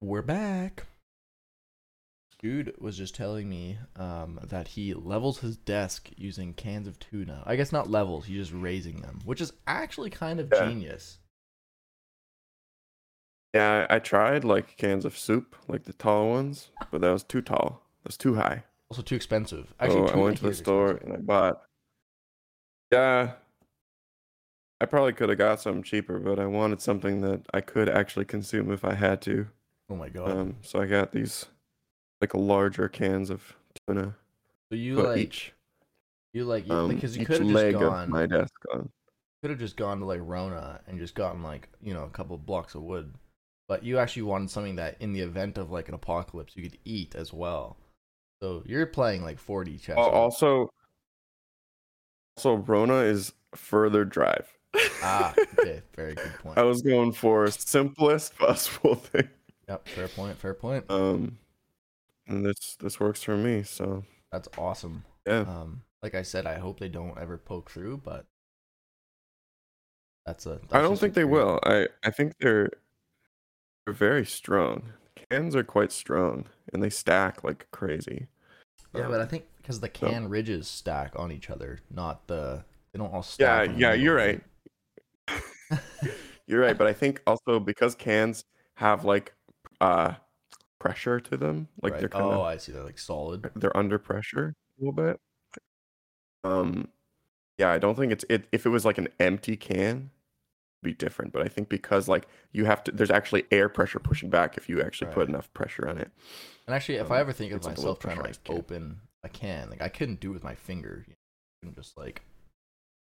We're back. Dude was just telling me um, that he levels his desk using cans of tuna. I guess not levels, he's just raising them, which is actually kind of Yeah. genius. Yeah, I tried like cans of soup, like the tall ones, but that was too tall. That's too high. Also too expensive. So Actually, I went to the store expensive. and I bought. Yeah, I probably could have got something cheaper, but I wanted something that I could actually consume if I had to. Oh my god. Um, so I got these like larger cans of tuna, so you put like each you like you, um, because you could have just gone of my desk on. could have just gone to like Rona and just gotten like you know a couple of blocks of wood, but you actually wanted something that in the event of like an apocalypse you could eat as well. So you're playing like 4D chess. Al- Also, also Rona is further drive. ah, okay, very good point. I was going for simplest possible thing. Yep, fair point. Fair point. Um, and this this works for me. So That's awesome. yeah, Um, like I said, I hope they don't ever poke through, but that's a. I that's don't think they great- will. I I think they're they're very strong. Cans are quite strong, and they stack like crazy. Yeah, but I Um, think because the so- can ridges stack on each other, not the they don't all stack. the yeah, you're right. You're right, but I think also because cans have like uh pressure to them, like Right. they're kind of oh, I see. They're like solid. they're under pressure a little bit. Um, yeah, I don't think it's it. If it was like an empty can, it'd be different. But I think because like you have to, there's actually air pressure pushing back if you actually put enough pressure on it. And actually, if I Um, ever think of it's like a myself trying to like can. open a can, like I couldn't do it with my finger. You know? I couldn't just like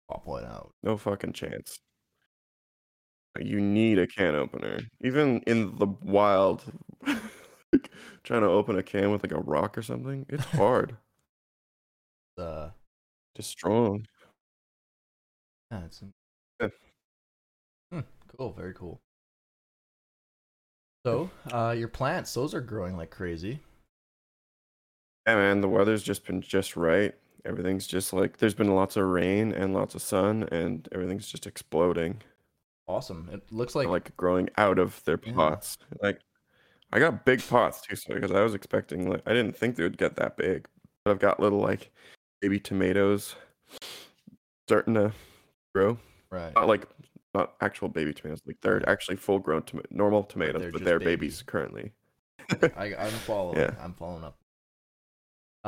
pop one out. No fucking chance. You need a can opener, even in the wild. like, trying to open a can with like a rock or something, it's hard. Uh, Just strong. yeah, it's Yeah. Hmm, cool. Very cool. So, uh, your plants, those are growing like crazy. Yeah, man, the weather's just been just right. Everything's just like there's been lots of rain and lots of sun, and everything's just exploding, Awesome. It looks like, like, growing out of their Yeah. pots. Like, I got big pots too, so because I was expecting like I didn't think they would get that big, but I've got little like baby tomatoes starting to grow. right. Not like not actual baby tomatoes, like they're actually full grown toma- normal tomatoes, they're but they're babies. babies currently. I, I'm following. Yeah. I'm following up.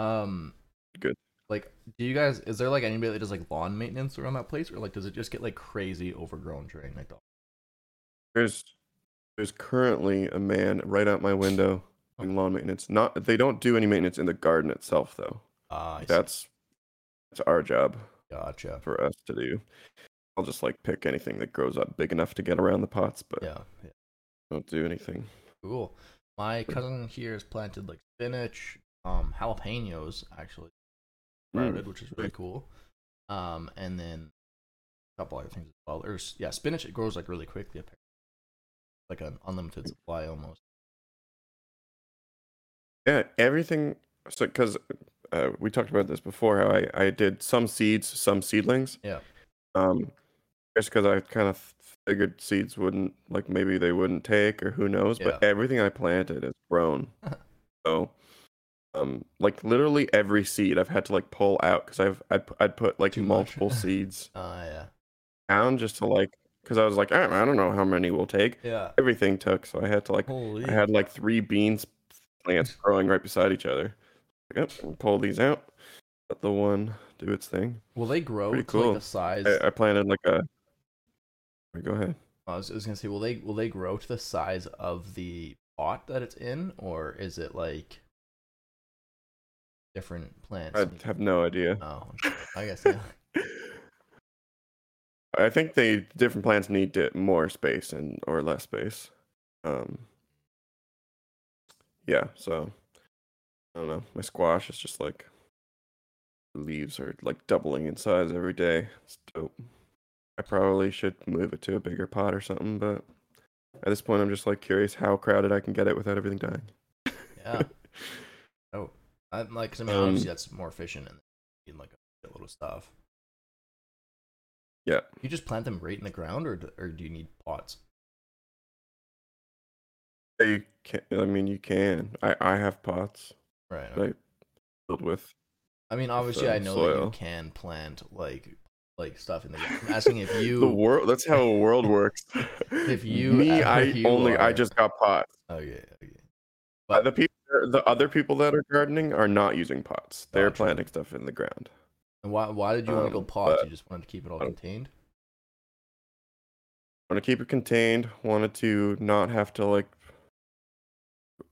Um, Good. Like, do you guys? Is there like anybody that does like lawn maintenance around that place, or like does it just get like crazy overgrown during like the? There's there's currently a man right out my window doing lawn maintenance. Not they don't do any maintenance in the garden itself though. Ah, see. That's that's our job gotcha. for us to do. I'll just like pick anything that grows up big enough to get around the pots, but Yeah, yeah, don't do anything. cool. My cousin here has planted like spinach, um, jalapenos actually Mm, which is really cool. Um, and then a couple other things as well. There's yeah, spinach it grows like really quickly. Apparently. Like an unlimited supply almost. Yeah, everything. So because uh, we talked about this before, how I I did some seeds, some seedlings. Yeah. Um, just because I kind of figured seeds wouldn't like maybe they wouldn't take or who knows, but everything I planted has grown. so, um, like literally every seed I've had to like pull out because I've I'd, I'd put like Too much. multiple seeds Uh, yeah, down just to like because I was like I, I don't know how many will take. yeah. Everything took, so I had to like Holy. I had like three beans plants growing right beside each other. Yep, pull these out. Let the one do its thing. Will they grow Pretty to like the size? I, I planted like a. Go ahead. I was, I was gonna say, will they will they grow to the size of the pot that it's in, or is it like different plants? I have no idea. Oh, I guess yeah. I think the different plants need to, more space and or less space. Um. Yeah, so I don't know. My squash is just like leaves are like doubling in size every day. It's dope. I probably should move it to a bigger pot or something, but at this point, I'm just like curious how crowded I can get it without everything dying. Yeah. Oh, I'm like, 'cause I mean, Um, obviously that's more efficient and in like a little stuff. Yeah. You just plant them right in the ground, or do, or do you need pots? You can. I mean, you can. I I have pots Right. I filled with. I mean, obviously, I um, know that you can plant like like stuff in the. I'm asking if you. The world. That's how the world works. If you- me, uh, I you only. I just got pots. Okay. Okay. Uh, But- the people, the other people that are gardening are not using pots. They're planting stuff in the ground. And why why did you want to go Um, pots? You just wanted to keep it all I contained. Want to keep it contained. Wanted to not have to like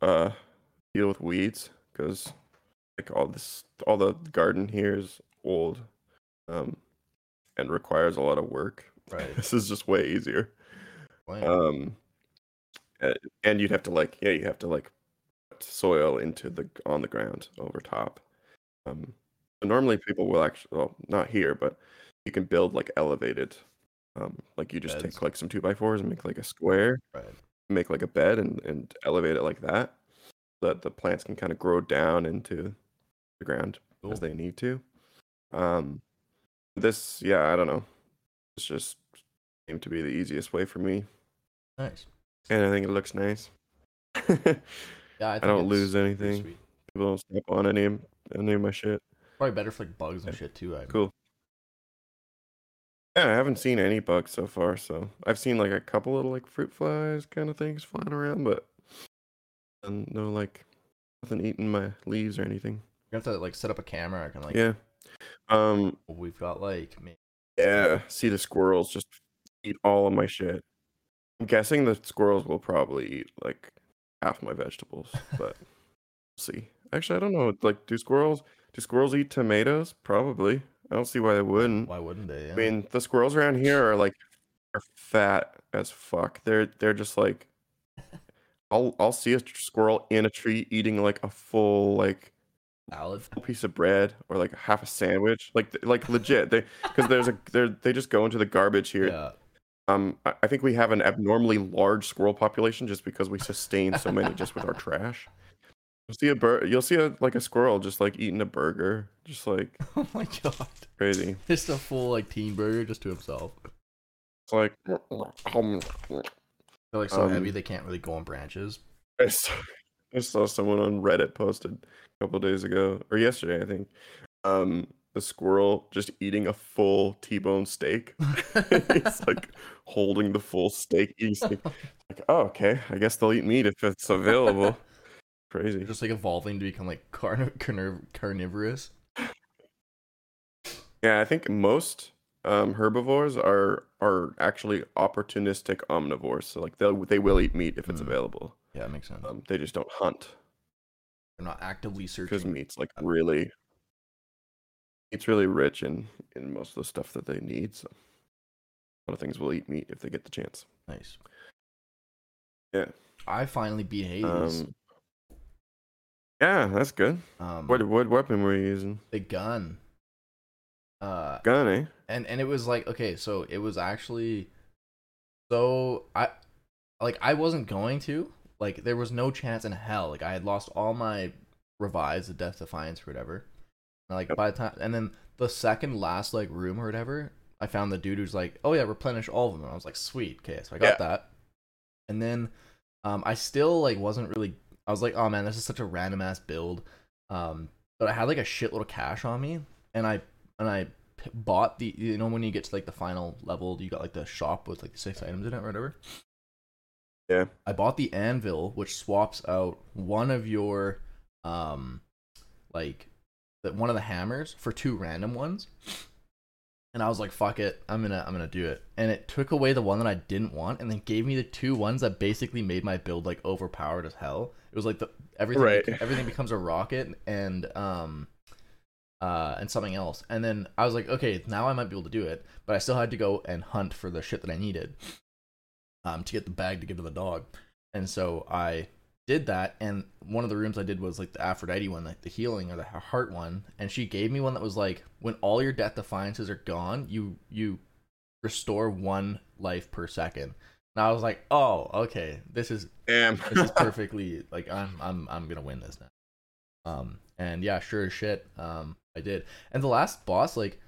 uh deal with weeds because like all this, all the garden here is old, um, and requires a lot of work. Right. This is just way easier. Right. Um, and you'd have to like, yeah, you have to like soil into the on the ground over top. Um, so normally people will actually, well, not here, but you can build like elevated, um, like you just Beds. take like some two by fours and make like a square, right. make like a bed and and elevate it like that, so that the plants can kind of grow down into the ground Cool. as they need to. Um, this, yeah, I don't know. It's just seemed to be the easiest way for me, Nice. and I think it looks nice. Yeah, I, I don't lose anything. People don't step on any of- any of my shit. Probably better for like bugs and shit too. I Cool. Yeah, I haven't seen any bugs so far. So I've seen like a couple little like fruit flies kind of things flying around, but and no like nothing eating my leaves or anything. You have to like set up a camera. I can like. yeah. Um. We've got like maybe Yeah. See the squirrels just eat all of my shit. I'm guessing the squirrels will probably eat like half my vegetables, but we'll see. Actually, I don't know. Like, do squirrels do squirrels eat tomatoes? Probably. I don't see why they wouldn't. Why wouldn't they? Yeah. I mean, the squirrels around here are like are fat as fuck. They're they're just like I'll I'll see a squirrel in a tree eating like a full like full piece of bread or like half a sandwich. Like like legit. They because there's a they they just go into the garbage here. Yeah. Um, I I think we have an abnormally large squirrel population just because we sustain so many just with our trash. You'll see a bird. You'll see a like a squirrel just like eating a burger, just like Oh my god. crazy. Just a full like teen burger just to himself. It's like They're like so Um, heavy they can't really go on branches. I saw, I saw someone on Reddit posted a couple days ago or yesterday, I think. Um, a squirrel just eating a full T-bone steak. it's like holding the full steak, eating steak. Like, oh, okay. I guess they'll eat meat if it's available. Crazy. Just like evolving to become like carn- carniv- carnivorous. Yeah, I think most um, herbivores are are actually opportunistic omnivores. So like they will they will eat meat if it's Mm. available. Yeah, that makes sense. Um, they just don't hunt They're not actively searching. because meat's like really it's really rich in in most of the stuff that they need. So a lot of things will eat meat if they get the chance. Nice. Yeah. I finally beat Hades. Um, yeah, that's good. Um, What what weapon were you using? the gun. Uh, Gun, eh? and and it was like okay, so it was actually, so I, like I wasn't going to like there was no chance in hell. Like I had lost all my revives, the Death Defiance or whatever. Like by the time, and then the second last like room or whatever, I found the dude who's like, oh yeah, replenish all of them. And I was like, sweet, okay, so I got that. And then, um, I still like wasn't really. I was like, oh man, this is such a random ass build. Um, but I had like a shitload of cash on me, and I and I p- bought the you know when you get to like the final level, you got like the shop with like the six items in it or whatever. Yeah. I bought the anvil, which swaps out one of your um like the, one of the hammers for two random ones. And I was like, "Fuck it, I'm gonna I'm gonna do it." And it took away the one that I didn't want, and then gave me the two ones that basically made my build like overpowered as hell. It was like the everything Right. everything becomes a rocket and um uh and something else. And then I was like, "Okay, now I might be able to do it," but I still had to go and hunt for the shit that I needed um to get the bag to give to the dog. And so I did that and one of the rooms I did was like the Aphrodite one, like the healing or the heart one, and she gave me one that was like when all your death defiances are gone, you you restore one life per second. And I was like, "Oh, okay. This is Damn. this is perfectly like I'm I'm I'm to win this now." Um and yeah, sure as shit, um I did. And the last boss like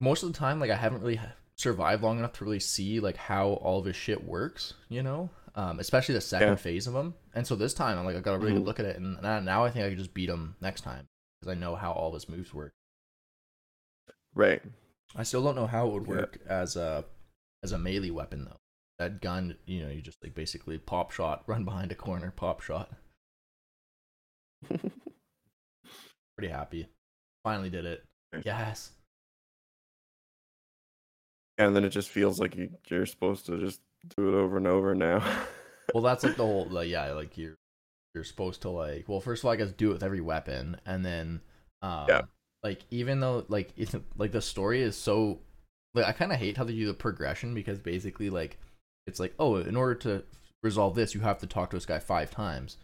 most of the time like I haven't really survived long enough to really see like how all of his shit works, you know? Um, especially the second Yeah. phase of them. And so this time, I'm like, I got a really Mhm. good look at it, and now- I think I can just beat him next time because I know how all his moves work. Right. I still don't know how it would Yeah. work as a as a melee weapon though. That gun, you know, you just like basically pop shot, run behind a corner, pop shot. Pretty happy. Finally did it. Yes. and then it just feels like you, you're supposed to just do it over and over now. Well, that's like the whole like yeah, like you're you're supposed to like well, first of all, I guess do it with every weapon, and then um, Yeah. like even though like it's like the story is so like I kind of hate how they do the progression because basically like it's like oh, in order to resolve this, you have to talk to this guy five times.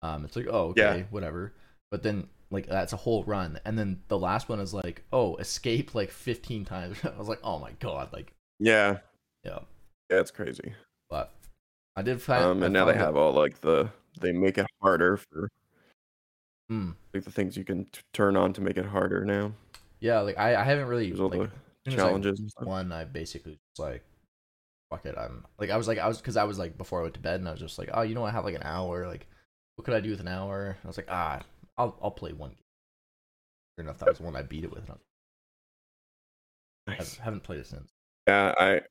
Um, it's like oh okay, Yeah. whatever, but then like that's a whole run, and then the last one is like oh, escape like fifteen times. I was like oh my god, like yeah. yeah, Yeah, it's crazy. but I did find Um, and now they have all like the they make it harder for Hmm. like the things you can t- turn on to make it harder now. Yeah, like I, I haven't really There's all like the as soon as I challenges and stuff. One, I basically just like fuck it. I'm like I was like I was because I was like before I went to bed and I was just like oh you know I have like an hour like what could I do with an hour? I was like ah I'll I'll play one game. Sure enough, that was the one I beat it with. And I, was, I Nice. haven't played it since. Yeah, I.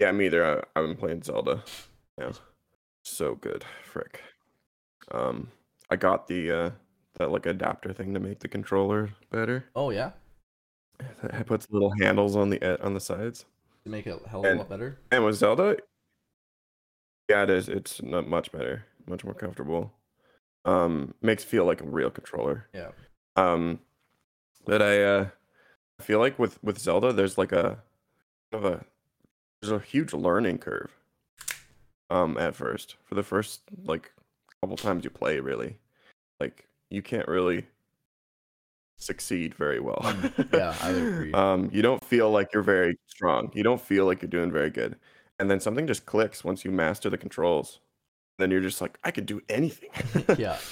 Yeah, me either. I, I've been playing Zelda. Yeah, so good, frick. Um, I got the uh that like adapter thing to make the controller better. Oh yeah, It puts little handles on the on the sides. to make it a hell of a lot better. And with Zelda, yeah, it is. It's not much better, much more comfortable. Um, makes feel like a real controller. Yeah. Um, but I uh, I feel like with with Zelda, there's like a kind of a there's a huge learning curve. Um, at first, for the first like couple times you play, really, like you can't really succeed very well. Mm, yeah, I agree. Um, you don't feel like you're very strong. You don't feel like you're doing very good. And then something just clicks once you master the controls. Then you're just like, I could do anything. Yeah.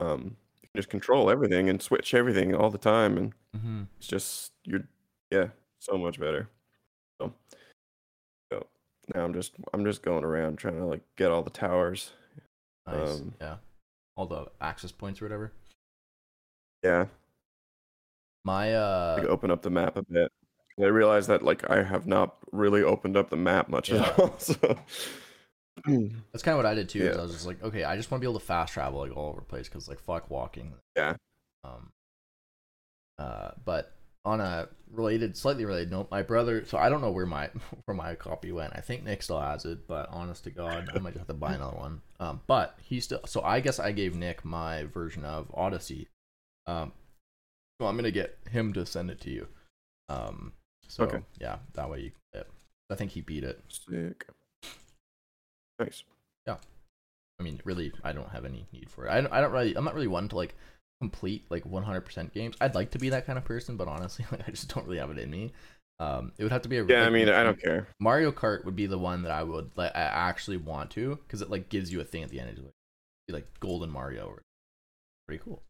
Um, you can just control everything and switch everything all the time, and Mm-hmm. it's just you're yeah, so much better. So, so now I'm just I'm just going around trying to like get all the towers. Nice. Um, yeah, all the access points or whatever. Yeah, My uh, like open up the map a bit. I realize that like I have not really opened up the map much Yeah. at all. So That's kind of what I did too. Yeah. I was just like, okay, I just want to be able to fast travel like all over the place because like fuck walking. Yeah. Um. Uh, but on a related, slightly related note, my brother. So I don't know where my where my copy went. I think Nick still has it, but honest to God, I might just have to buy another one. Um, but he still. So I guess I gave Nick my version of Odyssey. Um, so I'm gonna get him to send it to you. Um. So Okay. yeah, that way you. can play it. I think he beat it. sick. Nice. Yeah. I mean, really, I don't have any need for it. I don't, I don't really, I'm not really one to like complete like 100% games. I'd like to be that kind of person, but honestly, like, I just don't really have it in me. Um, it would have to be a Yeah, I mean, I don't care. Mario Kart would be the one that I would like. I actually want to because it like gives you a thing at the end. It's like, be like Golden Mario, or pretty cool.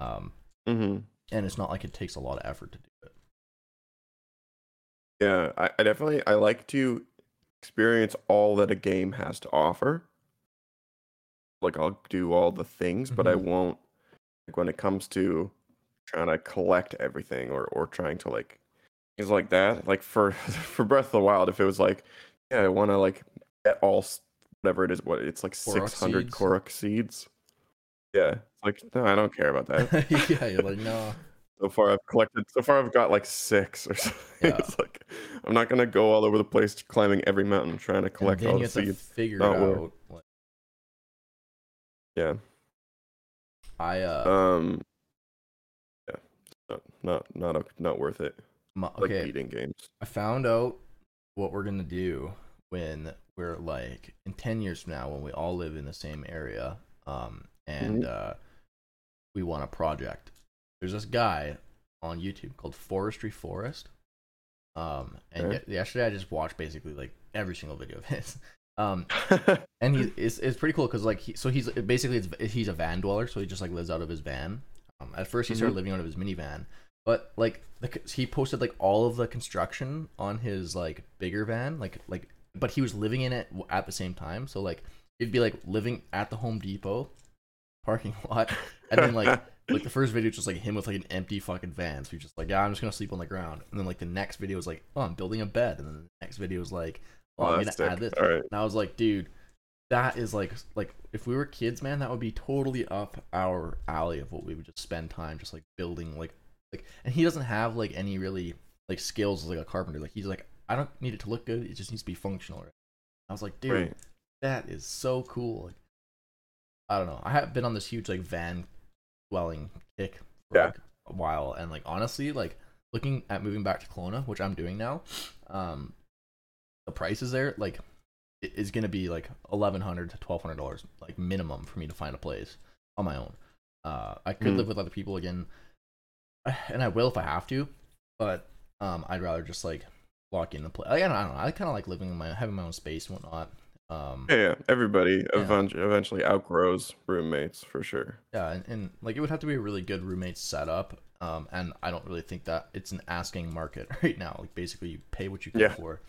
Um, hmm and it's not like it takes a lot of effort to do it. Yeah, I, I definitely I like to experience all that a game has to offer. Like I'll do all the things, but I Mhm. won't like when it comes to trying to collect everything or or trying to like things like that. Like for for Breath of the Wild, if it was like, yeah, I want to like get all whatever it is, what it's like six hundred seeds? Korok seeds. Yeah, it's like no, I don't care about that. yeah, you're like no. So far, I've collected. So far, I've got like six or something. Yeah. It's like I'm not gonna go all over the place climbing every mountain trying to collect all you the have to seeds. figure not out. Like, Yeah. I uh, Um. Yeah. Not not not not worth it. my, Like beating games. I found out what we're gonna do when we're like in ten years from now when we all live in the same area, um, and uh, we want a project. There's this guy on YouTube called Foresty Forest, um, and Okay. yesterday I just watched basically like every single video of his, um, and he it's, it's pretty cool because like he so he's basically it's, he's a van dweller so he just like lives out of his van um, at first he started Mhm. living out of his minivan but like the, he posted like all of the construction on his like bigger van like like but he was living in it at the same time. So like it'd be like living at the Home Depot parking lot, and then like like the first video just like him with like an empty fucking van. So he's just like, yeah, I'm just gonna sleep on the ground. And then like the next video is like, oh, I'm building a bed. And then the next video is like, oh, Oh, I'm gonna add this. All right. And I was like, dude, that is like like if we were kids, man, that would be totally up our alley of what we would just spend time just like building like like and he doesn't have like any really like skills as like a carpenter. Like he's like, I don't need it to look good, it just needs to be functional. Right? I was like, dude, Right. that is so cool. Like, I don't know. I have been on this huge like van dwelling kick for Yeah. like a while, and like honestly, like looking at moving back to Kelowna, which I'm doing now, um, the prices there like it is gonna be like eleven hundred to twelve hundred dollars like minimum for me to find a place on my own. Uh, I could Mm. live with other people again, and I will if I have to, but um, I'd rather just like lock in the place. I don't, I don't know. I kind of like living in my having my own space and whatnot. Um, Yeah, yeah. Everybody Yeah. eventually outgrows roommates for sure. Yeah, and, and like it would have to be a really good roommate setup. Um, and I don't really think that it's an asking market right now. Like basically, you pay what you can Yeah. for.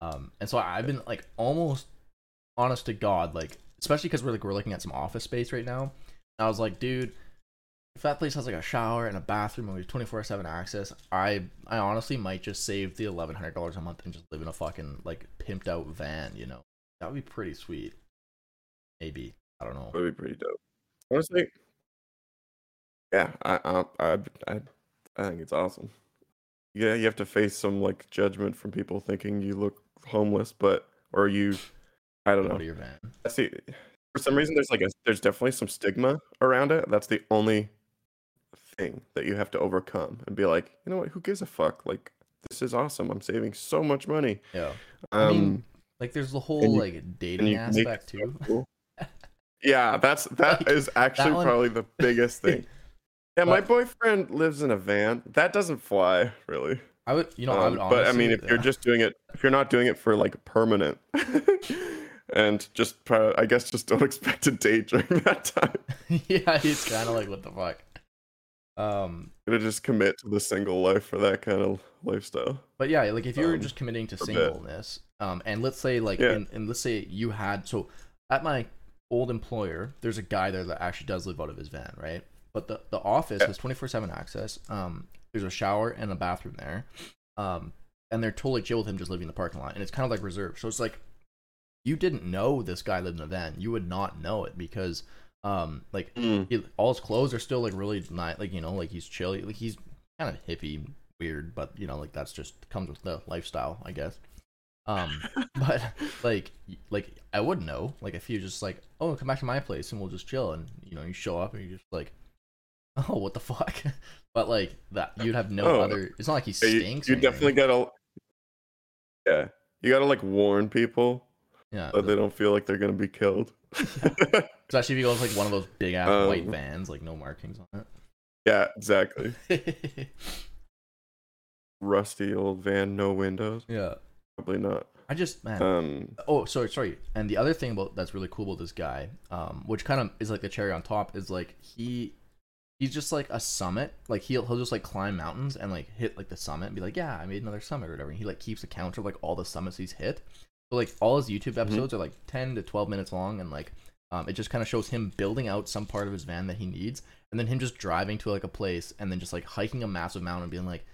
Um, and so I've been like almost honest to God, like especially because we're like we're looking at some office space right now. I was like, dude, if that place has like a shower and a bathroom and we have twenty four seven access, I I honestly might just save the eleven hundred dollars a month and just live in a fucking like pimped out van. You know, that would be pretty sweet. Maybe I don't know. That'd be pretty dope. Honestly, yeah, I, I, I, I think it's awesome. Yeah, you have to face some like judgment from people thinking you look homeless, but or you, I don't know. your van. I see. For some reason, there's like a there's definitely some stigma around it. That's the only thing that you have to overcome and be like, you know what? Who gives a fuck? Like, this is awesome. I'm saving so much money. Yeah. Um, I mean, Like there's the whole you- like dating aspect so too. cool. yeah, that's that Like, is actually one- probably the biggest thing. Yeah, my But- boyfriend lives in a van. That doesn't fly, really. I would, you know, I Um, would. but I mean, honestly- if you're just doing it, if you're not doing it for like permanent, and just try, I guess, just don't expect to date during that time. yeah, it's kind of like what the fuck. Um, Gonna just commit to the single life for that kind of lifestyle. but yeah, like if you're Um, just committing to a singleness, um, and let's say like, Yeah. and, and let's say you had so at my old employer, there's a guy there that actually does live out of his van, right? But the the office Yeah. has 24 seven access. Um, there's a shower and a bathroom there. Um, and they're totally chill with him just living in the parking lot, and it's kind of like reserved. So it's like you didn't know this guy lived in a van, you would not know it because um like he, all his clothes are still like really nice like you know like he's chill like he's kind of hippie weird but you know like that's just comes with the lifestyle i guess um but like like i wouldn't know like if you just like oh come back to my place and we'll just chill and you know you show up and you're just like oh what the fuck but like that you'd have no Oh. other it's not like he Yeah, you, stinks you definitely gotta, yeah, you gotta like warn people yeah that they don't feel like they're gonna be killed. especially if you go with like one of those big ass white Um, vans like no markings on it. yeah, exactly. Rusty old van, no windows. yeah Probably not. i just man Um, Oh, sorry, sorry. And the other thing about that's really cool about this guy, um, which kind of is like the cherry on top, is like he he's just like a summit. Like he'll he'll just like climb mountains and like hit like the summit and be like, yeah, I made another summit or whatever. And he like keeps a count of like all the summits he's hit. So like all his YouTube episodes are like ten to twelve minutes long, and like um, it just kind of shows him building out some part of his van that he needs, and then him just driving to like a place and then just like hiking a massive mountain and being like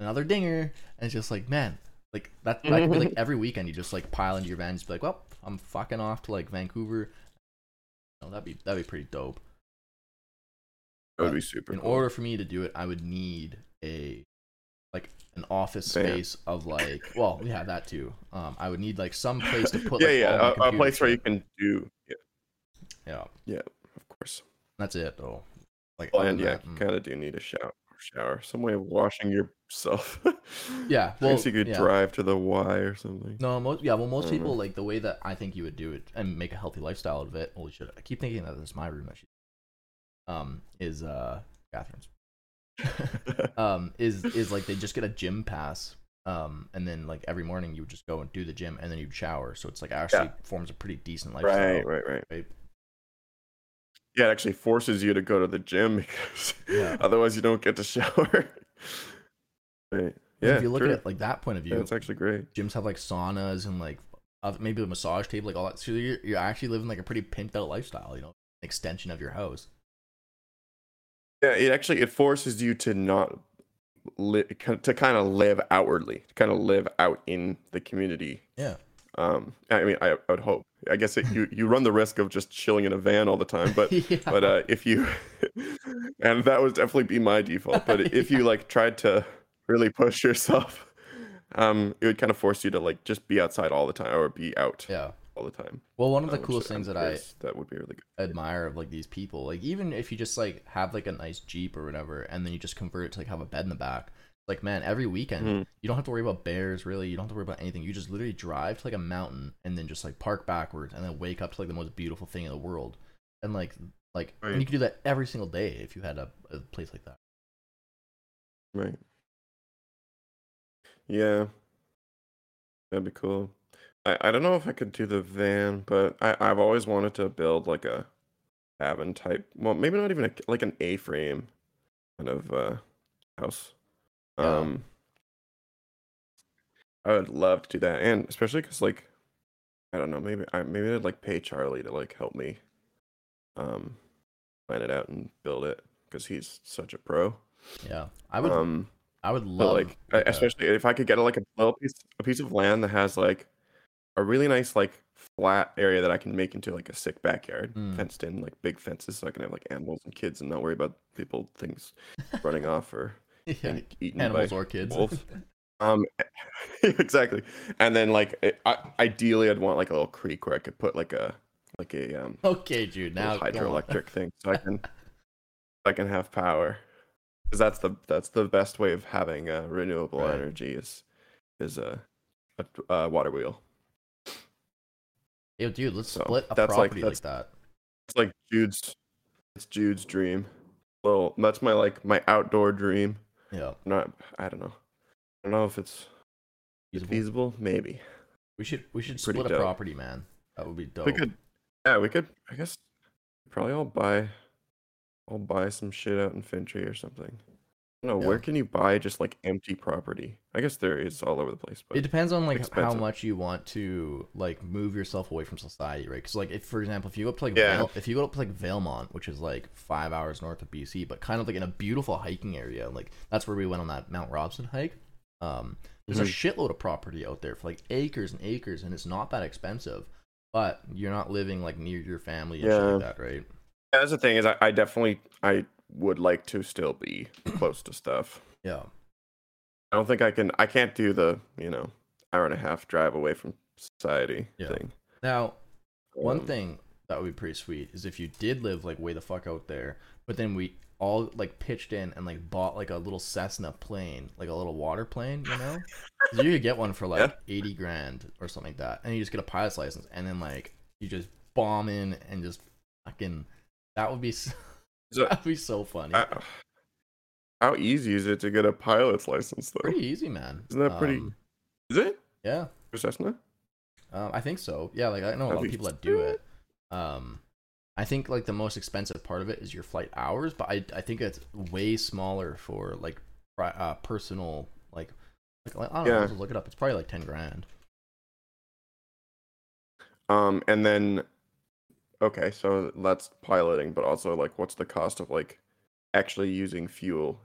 another dinger, and it's just like man. Like that, that could be like every weekend you just like pile into your van and just be like, well, I'm fucking off to like Vancouver. No, that'd be that'd be pretty dope. That would be super. In cool. order for me to do it, I would need a like an office space of like, well, yeah, that too. Um, I would need like some place to put yeah, like, all my yeah, a, a place where you can do. Yeah, Yeah, yeah, of course. that's it though. Like, Well, and yeah, that, you mm. kind of do need a shower. Shower, some way of washing yourself. Yeah, well, I guess you could yeah. drive to the Y or something. No, most yeah. Well, most people like the way that I think you would do it and make a healthy lifestyle out of it. Holy shit! I keep thinking that this is my room. She, um, is uh Catherine's. um, is is like they just get a gym pass. Um, and then like every morning you would just go and do the gym and then you'd shower. So it's like actually forms a pretty decent lifestyle. right, right, right. right? Yeah, it actually forces you to go to the gym because Yeah. otherwise you don't get to shower. right. And Yeah. if you look true. at it like that point of view, it's actually great. gyms have like saunas and like maybe a massage table, like all that. So you're, you're actually living like a pretty pimped out lifestyle, you know, an extension of your house. Yeah, it actually it forces you to not li- to kind of live outwardly, to kind of live out in the community. Yeah. Um, I mean, I, I would hope. I guess it, you you run the risk of just chilling in a van all the time, but yeah. but uh, if you and that would definitely be my default. But if you like tried to really push yourself, um, it would kind of force you to like just be outside all the time or be out yeah. All the time. Well, one of the which coolest I'm things that I that would be really good. admire of like these people, like even if you just like have like a nice Jeep or whatever, and then you just convert it to like have a bed in the back. Like man, every weekend Mhm. you don't have to worry about bears really. You don't have to worry about anything. You just literally drive to like a mountain and then just like park backwards and then wake up to like the most beautiful thing in the world. And like like and you could do that every single day if you had a, a place like that. Right. Yeah. That'd be cool. I, I don't know if I could do the van, but I, I've always wanted to build like a cabin type. Well, maybe not even a, like an A-frame kind of uh house. Yeah. Um I would love to do that. And especially because like I don't know, maybe I maybe I'd like pay Charlie to like help me um plan it out and build it because he's such a pro. Yeah. I would um I would love like, I- like a- especially if I could get like a little piece, a piece of land that has like a really nice like flat area that I can make into like a sick backyard, Mm. fenced in, like big fences, so I can have like animals and kids and not worry about people things running off or yeah, eaten animals by or kids. wolves. Um, exactly. And then like, it, I, ideally, I'd want like a little creek where I could put like a like a um okay, dude. Now little go on. hydroelectric thing, so I can I can have power. Because that's the that's the best way of having uh, renewable Right. energy is is a, a, a water wheel. Yo, dude, let's So, split a that's like- property that's- like that. It's like Jude's. It's Jude's dream. Well, that's my like my outdoor dream. Yeah. Not I don't know. I don't know if it's Feasible. feasible. Maybe We should we should Pretty split a property, man. That would be dope. we could. Yeah, we could. I guess probably all buy. I'll buy some shit out in Fintry or something. I don't. Where can you buy just like empty property? I guess there is all over the place, but it depends on like how expensive. much you want to like move yourself away from society, right? Because like if for example, if you go up to like Yeah. Vail, if you go up to like Valemount, which is like five hours north of BC, but kind of like in a beautiful hiking area, like that's where we went on that Mount Robson hike. Um, there's a Mhm. shitload of property out there for like acres and acres, and it's not that expensive. But you're not living like near your family and shit Yeah. like that, right? that's the thing is I, I definitely I would like to still be close to stuff. Yeah. I don't think I can. I can't do the you know hour and a half drive away from society Yeah. thing. Now, One Um, thing that would be pretty sweet is if you did live like way the fuck out there, but then we all like pitched in and like bought like a little Cessna plane, like a little water plane, you know? you could get one for like Yeah. 80 grand or something like that. And you just get a pilot's license and then like you just bomb in and just fucking that would be so, So- that would be so funny. I- how easy is it to get a pilot's license though? pretty easy, man. Isn't that pretty- Um, Is it yeah. for Cessna? Um, I think so. Yeah, like I know a lot of people that do it. Um, I think like the most expensive part of it is your flight hours, but I I think it's way smaller for like uh, personal like like I don't know. Yeah. I'll look it up. It's probably like ten grand. Um, and then okay, so that's piloting, but also like, what's the cost of like actually using fuel?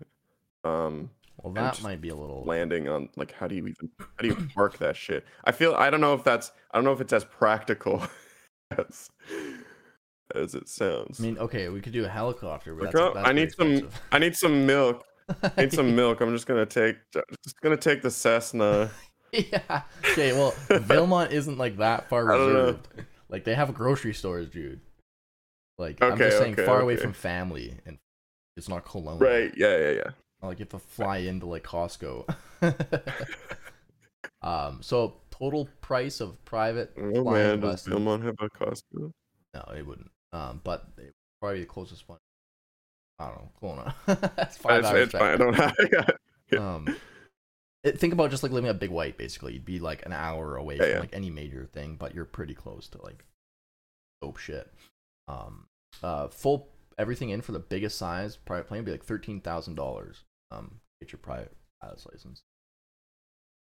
Um, Well, that might be a little. landing on like how do you even how do you park that shit? I feel I don't know if that's I don't know if it's as practical as as it sounds. I mean, okay, we could do a helicopter, but Like, that's, that's I need some I need some milk. expensive. I need some milk. I'm just gonna take just gonna take the Cessna. yeah. Okay. Well, Valemount isn't like that far don't know. Like they have grocery stores, dude. Like I'm just saying, okay, far away from family, and it's not Kelowna. Right, yeah, yeah, yeah. Like you have to fly into like Costco. um. So total price of private Oh flying man, does Valemount have a Costco? No, it wouldn't. Um. But they probably the closest one. I don't know. Kelowna. That's five It's, hours. it's fine. I don't have yeah. um it- think about just like living a big white basically you'd be like an hour away Yeah, from yeah. like any major thing but you're pretty close to like dope shit um uh full everything in for the biggest size private plane would be like $13000 um get your private pilot's license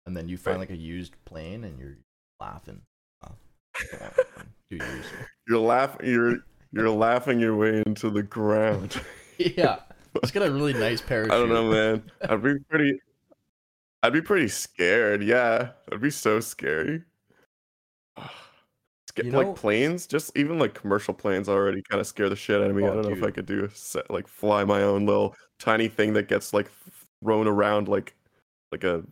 and then you find Right. like a used plane and you're laughing uh, Come on, do your research. You're laughing. You're you're laughing your way into the ground. yeah, just get a really nice parachute. I don't know, man. I'd be pretty. I'd be pretty scared. Yeah, that'd be so scary. Sca- You know- like planes, just even like commercial planes already kind of scare the shit out of me. I Oh, don't know if I could do a set, like fly my own little tiny thing that gets like thrown around like like a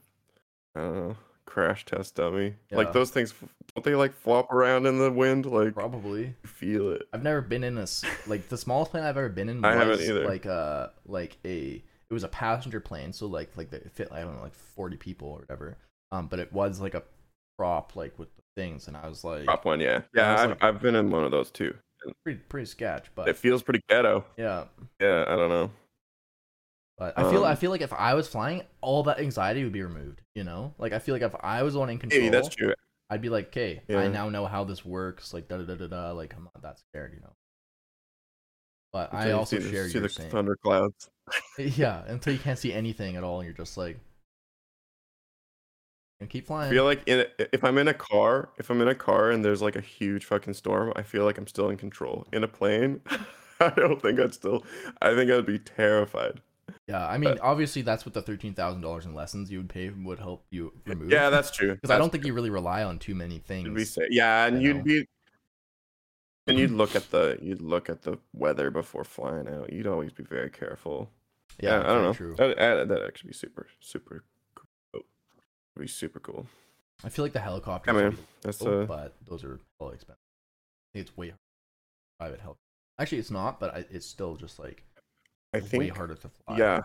I don't know crash test dummy. Yeah. Like those things, don't they like flop around in the wind? Like Probably. feel it. I've never been in a like the smallest plane I've ever been in was I haven't either. like a like a it was a passenger plane, so like like the, it fit I don't know like forty people or whatever. Um, but it was like a prop like with the things, and I was like prop one, yeah, yeah. I've, like- I've been in one of those too. pretty pretty sketch, but It feels pretty ghetto. yeah. Yeah, I don't know. But I feel I Um, feel like if I was flying, all that anxiety would be removed. You know, like I feel like if I was the one in control, that's true. I'd be like, okay, I now know how this works. Like da da da da da. Like I'm not that scared, you know. But I Until you also see share see your the same. thunderclouds. Yeah, until you can't see anything at all, and you're just like, and keep flying. I feel like in if I'm in a car, if I'm in a car and there's like a huge fucking storm, I feel like I'm still in control. In a plane, I don't think I'd still. I think I'd be terrified. yeah, I mean, obviously that's what the thirteen thousand dollars in lessons you would pay would help you remove. Yeah, that's true. because I don't think you really rely on too many things. yeah, and you'd know. be. And you'd look at the you'd look at the weather before flying out. You'd always be very careful. yeah, I don't know. True. That that that'd actually be super super. cool. Be super cool. I feel like the helicopter. Man. be That's cool, uh. but those are hella expensive. It's way harder private helicopter. Actually, it's not, but I, it's still just like I way think harder to fly. Yeah.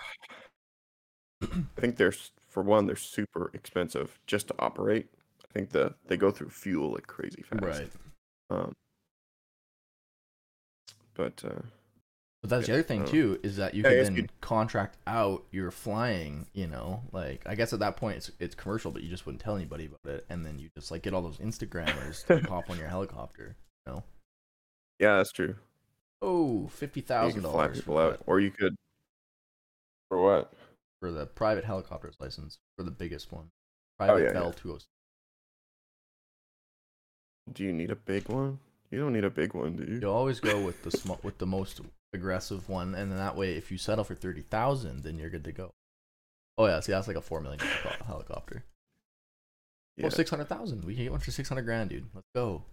I think they're for one, they're super expensive just to operate. I think the they go through fuel like crazy fast. right. Um, but uh, But that's the other thing uh, too is that you yeah, can then contract out your flying. You know, like I guess at that point it's it's commercial, but you just wouldn't tell anybody about it, and then you just like get all those Instagrammers to hop on your helicopter. yeah, that's true. Oh, fifty You thousand fly dollars people out, or you could. For what? for the private helicopter's license for the biggest one. Oh, Private yeah, Bell yeah. two oh six. Do you need a big one? You don't need a big one, do you? You always go with the small with the most aggressive one, and then that way, if you settle for thirty thousand, then you're good to go. Oh yeah, see that's like a four million helicopter. Yeah. Oh, six hundred thousand. We can get one for six hundred grand, dude. Let's go.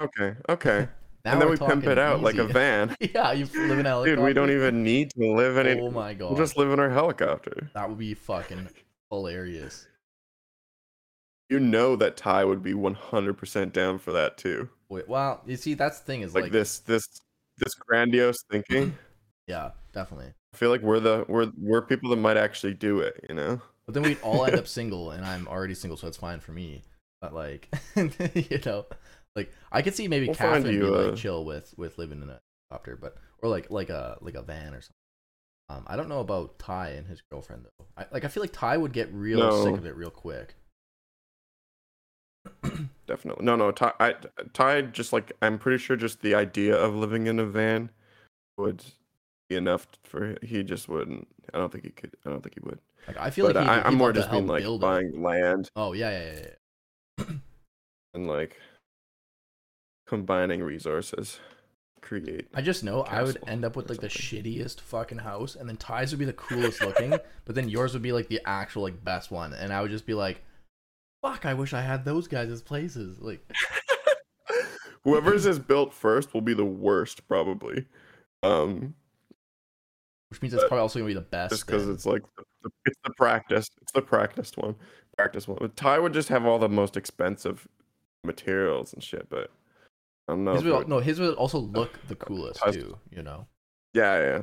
Okay. Okay. Now and then we're pimp it out like a van. yeah, you live in a helicopter. Dude, we don't even need to live in it. Oh my god, We'll just live in our helicopter. that would be fucking hilarious. You know that Ty would be 100% down for that too. Wait, well, you see, that's the thing is Like, like, this this this grandiose thinking. yeah, definitely. I feel like we're the we're we're people that might actually do it, you know? But then we'd all end up single, and I'm already single, so it's fine for me. But like, you know, like I could see maybe We'll Catherine you, like uh, chill with with living in a helicopter, but or like like a like a van or something. Um, I don't know about Ty and his girlfriend though. I, like I feel like Ty would get real sick of it real quick. Definitely. No, no, Ty I, Ty just like I'm pretty sure just the idea of living in a van would be enough for he just wouldn't. I don't think he could. I don't think he would. Like I feel But like I, I'm more just being like it. buying land Oh yeah, yeah, yeah, yeah. and like combining resources, create. I just know I would end up with like the shittiest fucking house, and then Ty's would be the coolest looking, but then yours would be like the actual like best one, and I would just be like, "Fuck! I wish I had those guys' places." Like, Whoever's is built first will be the worst, probably. Um, which means it's probably also gonna be the best. just because it's like the, the, it's the practice. It's the practiced one. Practice one. But Ty would just have all the most expensive materials and shit, but I don't know. his would, no, his would also look the coolest Ty's- too. You know, Yeah,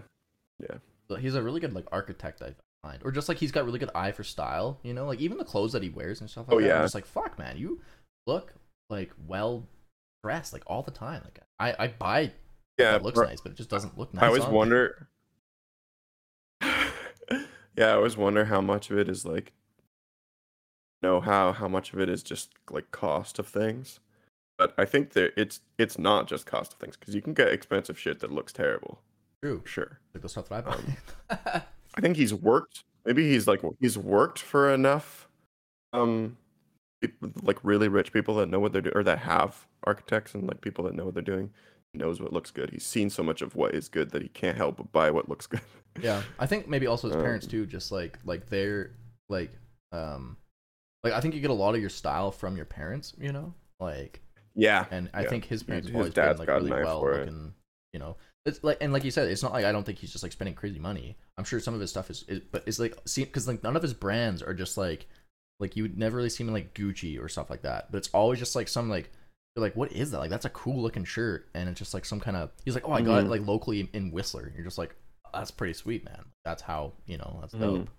yeah. So he's a really good like architect. I find, or just like he's got really good eye for style. You know, like even the clothes that he wears and stuff like Oh, that. I'm yeah. just like, fuck, man, you look like well dressed like all the time. Like I, I buy Yeah, that looks bro, nice, but it just doesn't look nice. I always on wonder. yeah, I always wonder how much of it is like know how how much of it is just like cost of things. But I think that it's it's not just cost of things because you can get expensive shit that looks terrible. True. Sure. Like the stuff that I buy. Um, I think he's worked. Maybe he's like he's worked for enough, um, people, like really rich people that know what they're doing or that have architects and like people that know what they're doing. He knows what looks good. He's seen so much of what is good that he can't help but buy what looks good. Yeah, I think maybe also his parents Um, too. Just like like they're like um like I think you get a lot of your style from your parents. You know, like yeah. and I Yeah. think his parents his always been like really well for it. looking. You know, it's like and like you said, it's not like I don't think he's just like spending crazy money. I'm sure some of his stuff is, is but it's like see because like none of his brands are just like like you would never really see him in like Gucci or stuff like that. But it's always just like some like you're like what is that? Like that's a cool looking shirt, and it's just like some kind of he's like oh I got it Mhm. like locally in, Whistler. You're just like that's pretty sweet, man. That's how you know that's Mhm. dope.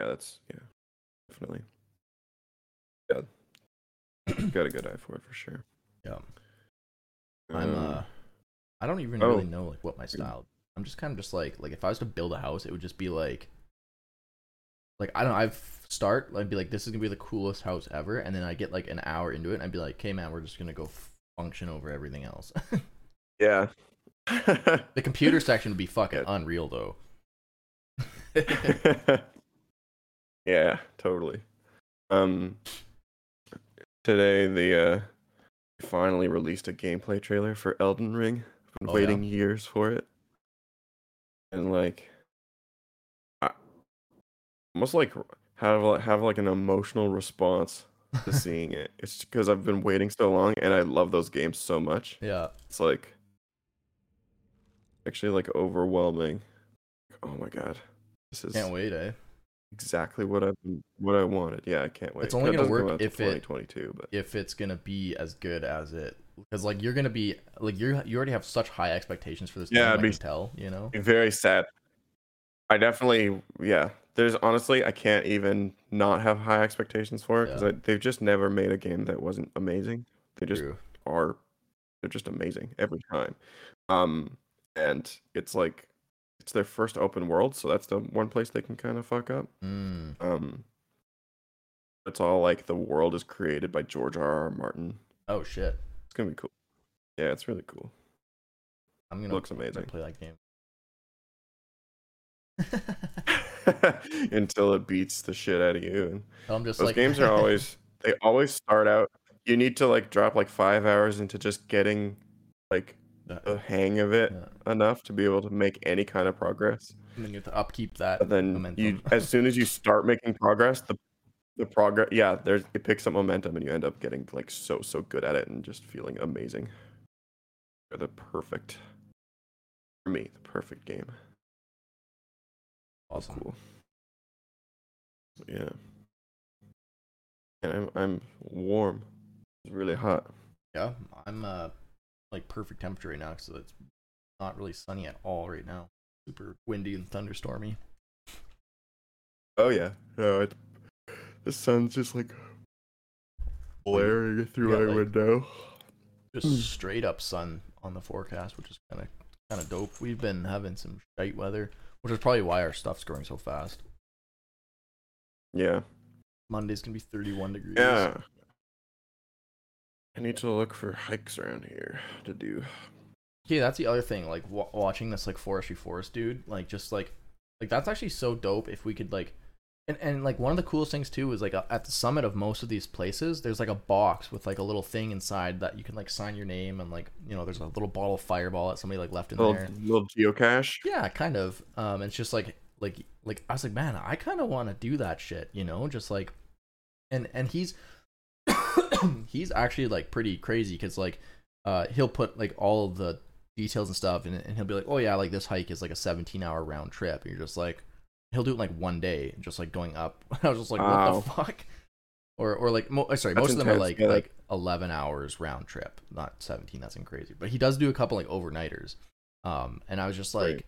Yeah, that's yeah, definitely. Yeah, got a good eye for it for sure. Yeah. I'm Um, uh I don't even oh. really know like what my style. I'm just kind of just like like if I was to build a house, it would just be like like I don't know, I'd start I'd be like this is going to be the coolest house ever and then I get like an hour into it and I'd be like, "Okay, man, we're just going to go function over everything else." yeah. the computer section would be fucking Yeah. unreal though. yeah, totally. Um, today the uh finally released a gameplay trailer for Elden Ring. Oh, yeah? waiting years for it, and like, I almost like have like- have like an emotional response to seeing it. It's because I've been waiting so long, and I love those games so much. yeah. It's like actually like overwhelming. Oh my god, this is Can't wait, eh? exactly what I've what I wanted. Yeah, I can't wait. It's only It gonna work till if it- 2022, but If it's to be as good as it because like you're to be like you're you already have such high expectations for this Yeah, game, I be- can tell, you know. very sad. I definitely yeah. There's honestly I can't even not have high expectations for it because Yeah. they've just never made a game that wasn't amazing. They just True. are they're just amazing every time. Um and it's like it's their first open world, so that's the one place they can kind of fuck up. Mm. Um it's all like the world is created by George R. R. Martin. Oh shit. It's gonna be cool. Yeah, it's really cool. I'm gonna Looks amazing. play that game. Until it beats the shit out of you. And I'm just those like games are always they always start out you need to like drop like five hours into just getting like the hang of it enough to be able to make any kind of progress. And then you have to upkeep that. But then momentum. you as soon as you start making progress, the the progress yeah, there's it picks up momentum and you end up getting like so so good at it and just feeling amazing. They're the perfect for me, the perfect game. awesome. Cool. Yeah. And I'm I'm warm. It's really hot. Yeah, I'm uh like perfect temperature right now because it's not really sunny at all right now. Super windy and thunderstormy. Oh yeah. No, it, the sun's just like blaring through my like- window. Just Mm. straight up sun on the forecast, which is kind of kind of dope. We've been having some shite weather, which is probably why our stuff's growing so fast. Yeah. Monday's gonna be 31 degrees. Yeah. I need to look for hikes around here to do. Okay, that's the other thing. Like wa watching this like Foresty Forest dude, like just like like that's actually so dope. If we could like, and and like one of the coolest things too is like uh, at the summit of most of these places, there's like a box with like a little thing inside that you can like sign your name and like you know there's a little bottle of Fireball that somebody like left in Little there. little geocache. Yeah, kind of. Um, it's just like like like I was like, man, I kind of want to do that shit, you know, just like, and and he's he's actually like pretty crazy because like uh he'll put like all of the details and stuff and, and he'll be like, oh yeah, like this hike is like a 17 hour round trip. And you're just like, he'll do it in like one day, just like going up. I was just like, Wow. what the fuck? Or or like mo- sorry, That's most of them are like yeah, like 11 hours round trip, not 17. That's crazy. But he does do a couple like overnighters. Um, and I was just like.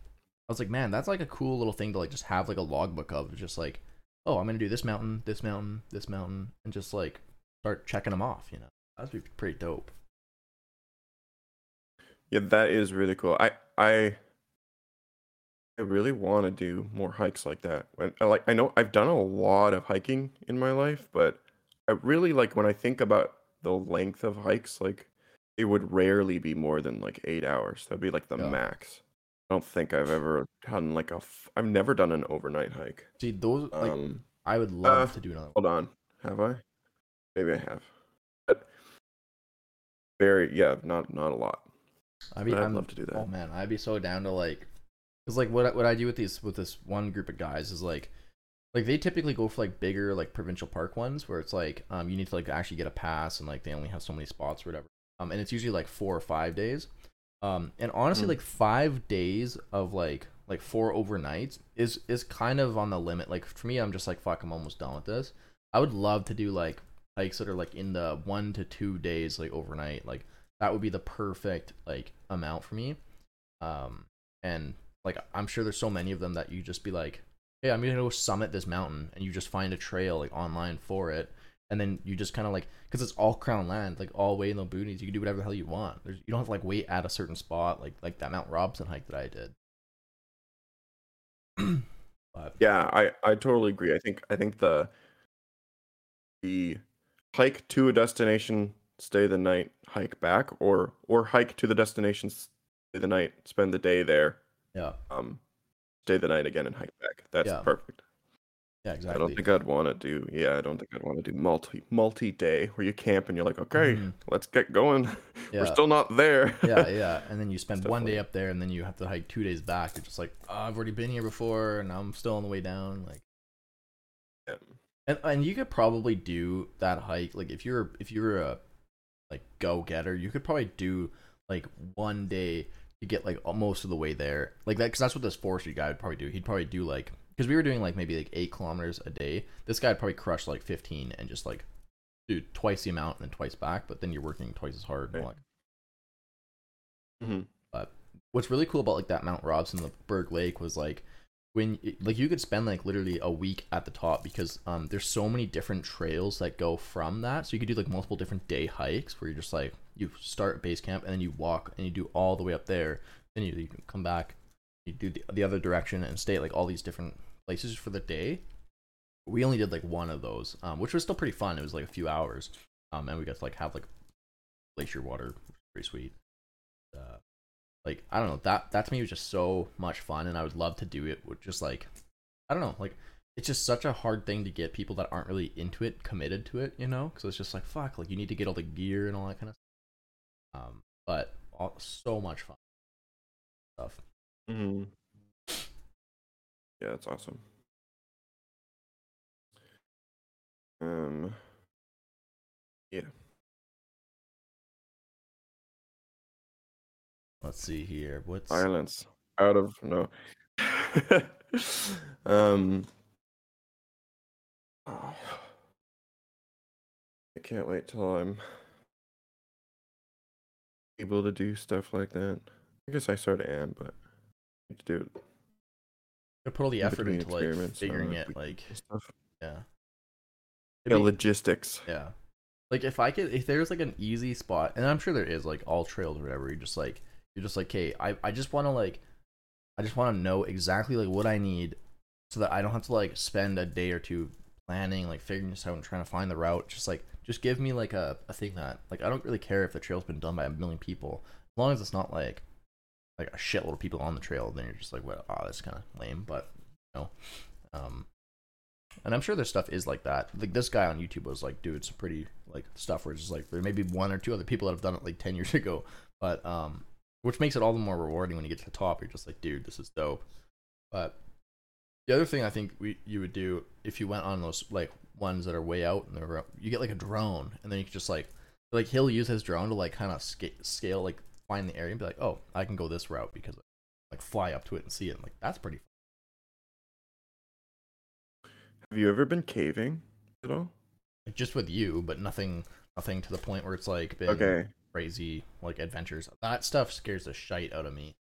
I was like, man, that's like a cool little thing to like just have like a logbook of, just like, oh, I'm gonna do this mountain, this mountain, this mountain, and just like start checking them off. You know, that'd be pretty dope. Yeah, that is really cool. I I I really want to do more hikes like that. When I like I know I've done a lot of hiking in my life, but I really like when I think about the length of hikes, like it would rarely be more than like 8 hours. That'd be like the Yeah. max. I don't think I've ever done like a f- I've never done an overnight hike. See, those like Um I would love uh, to do another. one. hold on. Have I? maybe I have, but very yeah, not not a lot. I mean, But I'd I'm, love to do that. Oh man, I'd be so down to like, cause like what I- what I do with these with this one group of guys is like, like they typically go for like bigger like provincial park ones where it's like um you need to like actually get a pass and like they only have so many spots or whatever. Um, and it's usually like four or five days. Um, and honestly, Mm. like five days of like like four overnights is is kind of on the limit. Like for me, I'm just like fuck, I'm almost done with this. I would love to do like hikes that are like in the one to two days like overnight. Like that would be the perfect like amount for me. Um, and like I'm sure there's so many of them that you just be like, hey, I'm gonna go summit this mountain, and you just find a trail like online for it, and then you just kind of like because it's all crown land, like all way in the boonies, you can do whatever the hell you want. There's you don't have to like wait at a certain spot, like like that Mount Robson hike that I did. but Yeah, I I totally agree. I think I think the the hike to a destination, stay the night, hike back, or or hike to the destination, stay the night, spend the day there, yeah, um, stay the night again and hike back. That's Yeah. perfect. yeah, exactly. I don't think I'd want to do. Yeah, I don't think I'd want to do multi multi day where you camp and you're like, okay, Mhm. let's get going. Yeah. We're still not there. yeah, yeah, and then you spend one day up there, and then you have to hike two days back. You're just like, oh, I've already been here before, and I'm still on the way down. Like, Yeah. and and you could probably do that hike. Like, if you're if you're a like go getter, you could probably do like one day to get like most of the way there. Like that, because that's what this Foresty guy would probably do. He'd probably do like because we were doing like maybe like eight kilometers a day. This guy would probably crush like fifteen and just like do twice the amount and then twice back. But then you're working twice as hard. Right. that Mhm. what's really cool about like that Mount Robson, the Berg Lake, was like when like you could spend like literally a week at the top because um there's so many different trails that go from that. So you could do like multiple different day hikes where you're just like you start base camp and then you walk and you do all the way up there. Then you, you come back, you do the, the other direction and stay at like all these different places for the day. We only did like one of those, um, which was still pretty fun. It was like a few hours, um, and we got to like have like glacier water, pretty sweet. Uh, like I don't know that that to me was just so much fun, and I would love to do it. With just like I don't know, like it's just such a hard thing to get people that aren't really into it committed to it, you know? Because it's just like fuck, like you need to get all the gear and all that kind of stuff. Um, but all, so much fun stuff. Mhm. Yeah, it's awesome. Um. Yeah. Let's see here. What's violence Out of no. um. oh. I can't wait till I'm able to do stuff like that. I guess I sort of am, but I need to do it. I put all the effort into like figuring it, like Stuff. yeah. Yeah, be- logistics. Yeah. Like if I could if there's like an easy spot and I'm sure there is like all trails or whatever, you're just like you're just like, okay, I, I just wanna like I just wanna know exactly like what I need so that I don't have to like spend a day or two planning, like figuring this out and trying to find the route. Just like just give me like a, a thing that like I don't really care if the trail's been done by a million people. As long as it's not like like a shitload of people on the trail, then you're just like, well, oh, that's kinda lame, but you know. Um and I'm sure their stuff is like that. Like this guy on YouTube was like, dude, it's pretty like stuff where it's just like there may be one or two other people that have done it like ten years ago, but um, which makes it all the more rewarding when you get to the top. You're just like, dude, this is dope. But the other thing I think we you would do if you went on those like ones that are way out and they're you get like a drone and then you can just like like he'll use his drone to like kind of sca- scale like find the area and be like, oh, I can go this route because like fly up to it and see it. I'm like that's pretty. Have you ever been caving at all? Like, just with you, but nothing nothing to the point where it's like been Okay. Crazy like adventures. That stuff scares the shite out of me.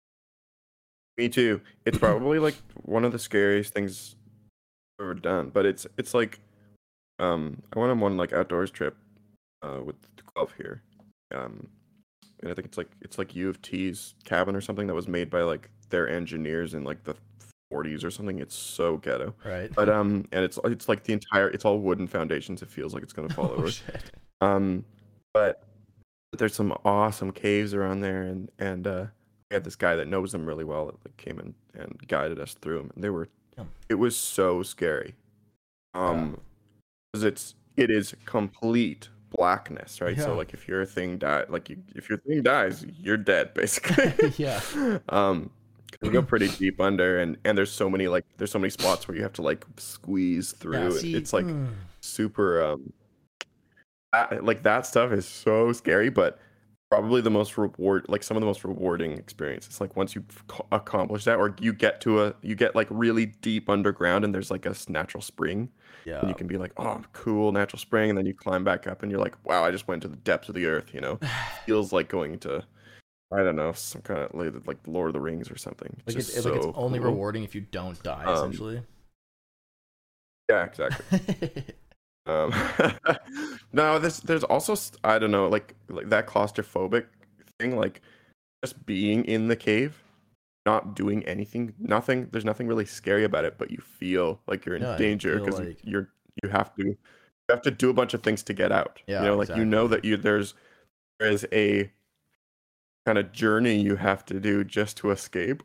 Me too. It's probably like one of the scariest things I've ever done. But it's it's like um I went on one like outdoors trip uh with the club here. Um and I think it's like it's like U of T's cabin or something that was made by like their engineers in like the 40s or something. It's so ghetto. Right. But um and it's it's like the entire it's all wooden foundations. It feels like it's gonna fall oh, over. shit. Um, but there's some awesome caves around there, and and uh, we had this guy that knows them really well that like, came in and guided us through them. And they were, Yum. it was so scary. Um, because it's it is complete blackness, right? Yeah. So like if your thing die, like you, if your thing dies, you're dead basically. yeah. Um, we go pretty deep under, and and there's so many like there's so many spots where you have to like squeeze through. Yeah, see, it's like mm, super um that, like that stuff is so scary but probably the most reward like some of the most rewarding experiences like once you accomplish that or you get to a you get like really deep underground and there's like a natural spring yeah. and you can be like oh cool natural spring and then you climb back up and you're like wow i just went to the depths of the earth you know feels like going to i don't know some kind of like, like lord of the rings or something like it's it's, just like it's only cool. rewarding if you don't die, Um, essentially. yeah exactly Um, no, this there's also I don't know like like that claustrophobic thing, like just being in the cave, not doing anything, nothing. There's nothing really scary about it, but you feel like you're in Yeah, danger because like- you're you have to you have to do a bunch of things to get out. Yeah, you know, like you know that you there's there's a kind of journey you have to do just to escape.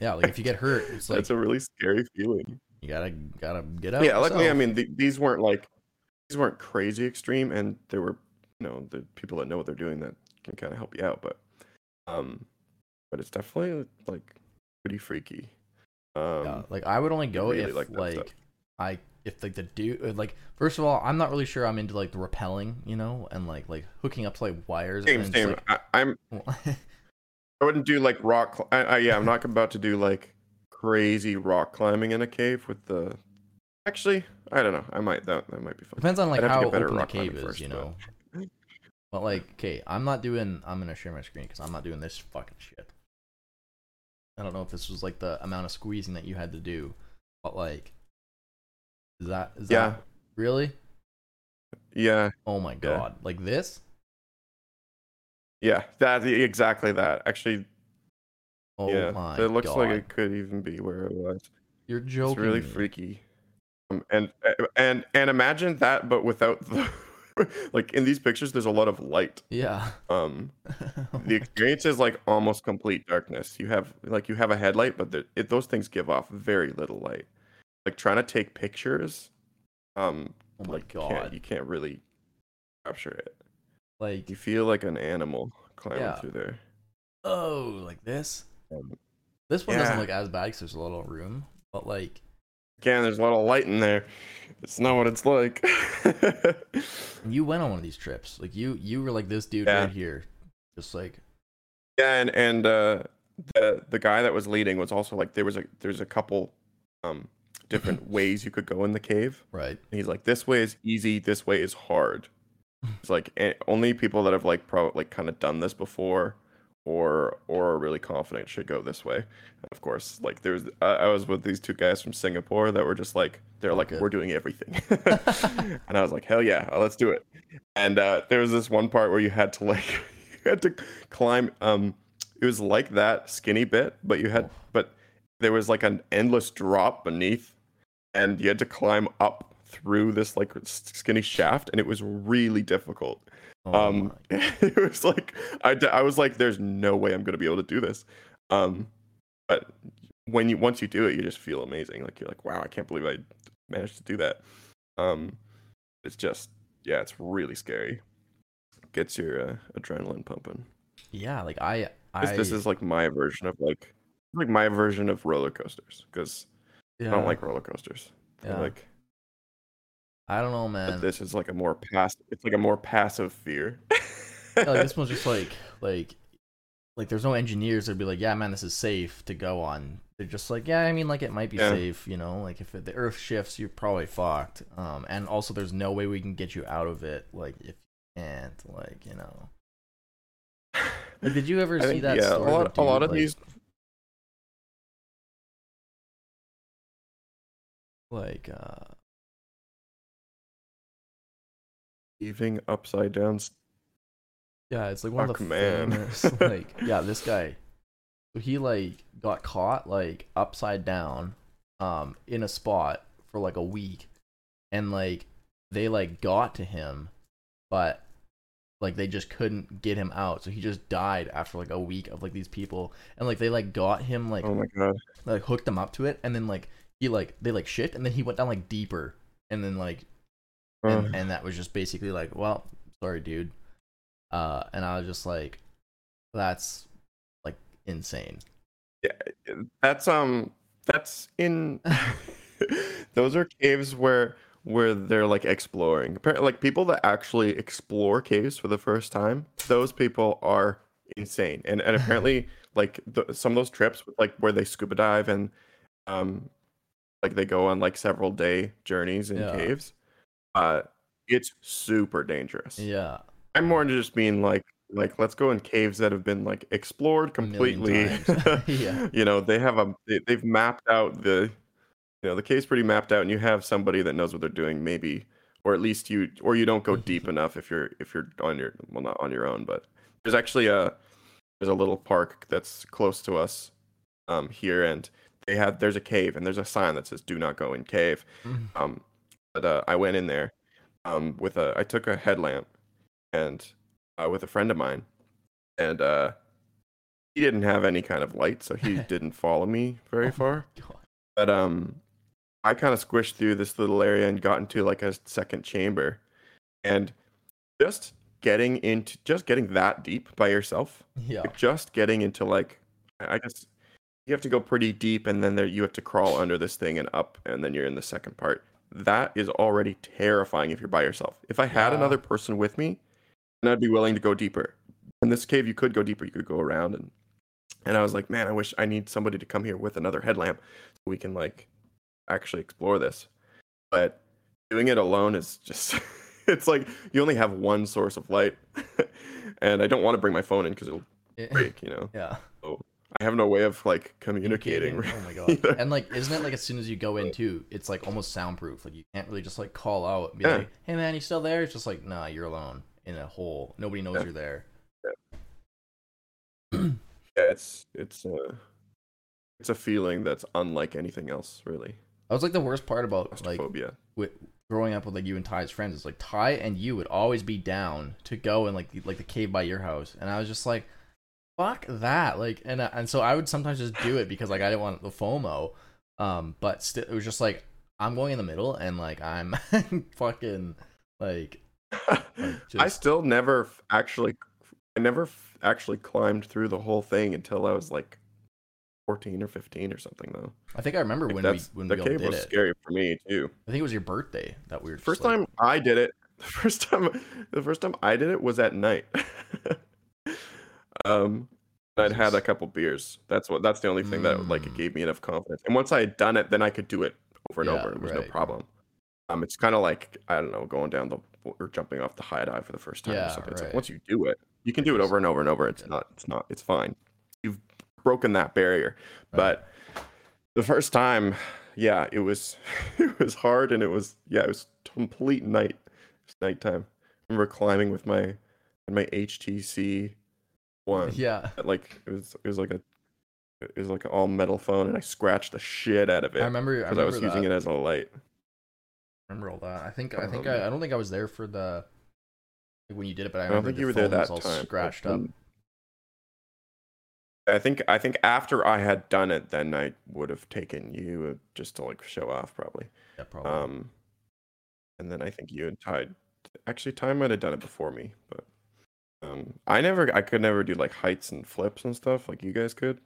yeah, like if you get hurt, it's like That's a really scary feeling. you gotta gotta get out. yeah luckily i mean th- these weren't like weren't crazy extreme and there were you know the people that know what they're doing that can kind of help you out but um but it's definitely like pretty freaky. Um yeah, like I would only go really if like like. I if like the dude like first of all I'm not really sure I'm into like the rappelling you know and like like hooking up to like wires same and same. then I, i'm i wouldn't do like rock cl- I, I, yeah i'm not about to do like crazy rock climbing in a cave with the actually i don't know. I might that, that might be fun. Depends on like I'd have to how open the cave is first, you know? But like okay I'm not doing I'm gonna share my screen because I'm not doing this fucking shit. I don't know if this was like the amount of squeezing that you had to do but like is that is Yeah. that really? Yeah. Oh my Yeah. god. Like this? Yeah that exactly that. Actually oh yeah my it looks god like it could even be where it was. You're joking It's really me. freaky. Um, and and and imagine that, but without the like in these pictures, there's a lot of light. yeah Um, the experience is like almost complete darkness. You have like you have a headlight, but the, it, those things give off very little light. Like trying to take pictures, um, oh my like can't, god you can't really capture it. like You feel like an animal climbing Yeah. through there. oh like this Um, this one doesn't look as bad because there's a little room but like again, there's a lot of light in there. It's not what it's like. you went on one of these trips like you you were like this dude Yeah. right here just like Yeah, and and uh, the the guy that was leading was also like there was a there's a couple um different ways you could go in the cave. right And he's like, this way is easy, this way is hard. It's like eh, only people that have like pro like kind of done this before or or are really confident should go this way. And of course, like there's I, I was with these two guys from Singapore that were just like they're like Okay. we're doing everything, and I was like hell yeah, uh, let's do it. And uh, there was this one part where you had to like you had to climb. Um, it was like that skinny bit, but you had but there was like an endless drop beneath, and you had to climb up through this like skinny shaft, and it was really difficult oh um it was like I, I was like there's no way i'm gonna be able to do this. Um but when you once you do it you just feel amazing. Like you're like wow i can't believe i managed to do that. Um it's just yeah it's really scary. Gets your uh, adrenaline pumping. Yeah like i i this, this is like my version of like like my version of roller coasters because yeah, i don't like roller coasters. Yeah. like i don't know but man. this is like a more pass it's like a more passive fear. Yeah, like this one's just like like like there's no engineers that'd be like yeah man this is safe to go on. They're just like yeah i mean like it might be Yeah. safe you know like if it, the earth shifts you're probably fucked. Um and also there's no way we can get you out of it like if you can't like you know. Like did you ever see think, that yeah, story a lot, a lot of like- these like uh leaving upside down Yeah, it's like one of the man. famous like yeah, this guy. So he like got caught like upside down um in a spot for like a week and like they like got to him but like they just couldn't get him out. So he just died after like a week of like these people and like they like got him like Oh my god. like hooked him up to it and then like he like they like shit and then he went down like deeper and then like and, Uh. and that was just basically like, well, sorry, dude. Uh, and I was just like, that's like insane. Yeah, That's um that's in those are caves where where they're like exploring. Appar- Like people that actually explore caves for the first time, those people are insane. And and apparently like the, some of those trips like where they scuba dive and um like they go on like several day journeys in Yeah. caves. Uh it's super dangerous. Yeah, I'm more into just being like like let's go in caves that have been like explored completely. Yeah. You know, they have a they, they've mapped out the you know, the cave's pretty mapped out and you have somebody that knows what they're doing maybe or at least you or you don't go deep enough if you're if you're on your well not on your own, but there's actually a there's a little park that's close to us um here and they have there's a cave and there's a sign that says do not go in cave. Mhm. Um, but uh, I went in there um, with a. I took a headlamp and uh, with a friend of mine, and uh, he didn't have any kind of light, so he didn't follow me very Oh far. But um, I kind of squished through this little area and got into like a second chamber, and just getting into just getting that deep by yourself yeah, like, just getting into like I guess you have to go pretty deep and then there you have to crawl under this thing and up and then you're in the second part. That is already terrifying if you're by yourself. If I had Yeah. another person with me, then I'd be willing to go deeper. In this cave you could go deeper, you could go around and and I was like, man, I wish I need somebody to come here with another headlamp so we can like actually explore this. But doing it alone is just it's like you only have one source of light. and I don't want to bring my phone in because it'll break, you know. yeah. I have no way of like communicating. Oh my god. either. And like, isn't it like as soon as you go in too, it's like almost soundproof. Like you can't really just like call out and be Yeah. like, "Hey man, you still there?" It's just like, nah, you're alone in a hole. Nobody knows Yeah. you're there. yeah, it's it's a it's a feeling that's unlike anything else, really. That was like the worst part about like with growing up with like you and Ty's friends. Is like Ty and you would always be down to go in like the, like the cave by your house, and I was just like, fuck that. Like, and uh, and so I would sometimes just do it because like I didn't want the FOMO. Um, but still, it was just like I'm going in the middle, and like I'm fucking like I just- still never actually, I never actually climbed through the whole thing until I was like fourteen or fifteen or something. Though I think I remember Like, when we when the we all cave was it. scary for me too. I think it was your birthday that we were just First like- time I did it, the first time, the first time I did it was at night. Um, I'd had a couple beers. That's what. That's the only thing that like it Mm. gave me enough confidence. And once I had done it, then I could do it over and Yeah, over. It was no problem. Um, it's kind of like I don't know, going down the or jumping off the high dive for the first time Yeah, or something. It's like right. once you do it, you can do it over and over and over. It's Yeah. not. It's not. It's fine. You've broken that barrier. Right. But the first time, yeah, it was it was hard and it was yeah, it was complete night. It was nighttime. I remember climbing with my and my HTC one. yeah. Like it was it was like a it was like an all metal phone and I scratched the shit out of it I remember. I because remember I, was using it as a light. I remember all that. I think. I think. Um, I, I don't think I was there for the when you did it, but I I don't remember think the you were there that all time. scratched up. I think I think after I had done it, then I would have taken you uh, just to like show off probably. Yeah, probably. Um, and then I think you and Ty, actually Ty might have done it before me, but um, I never, I could never do like heights and flips and stuff like you guys could.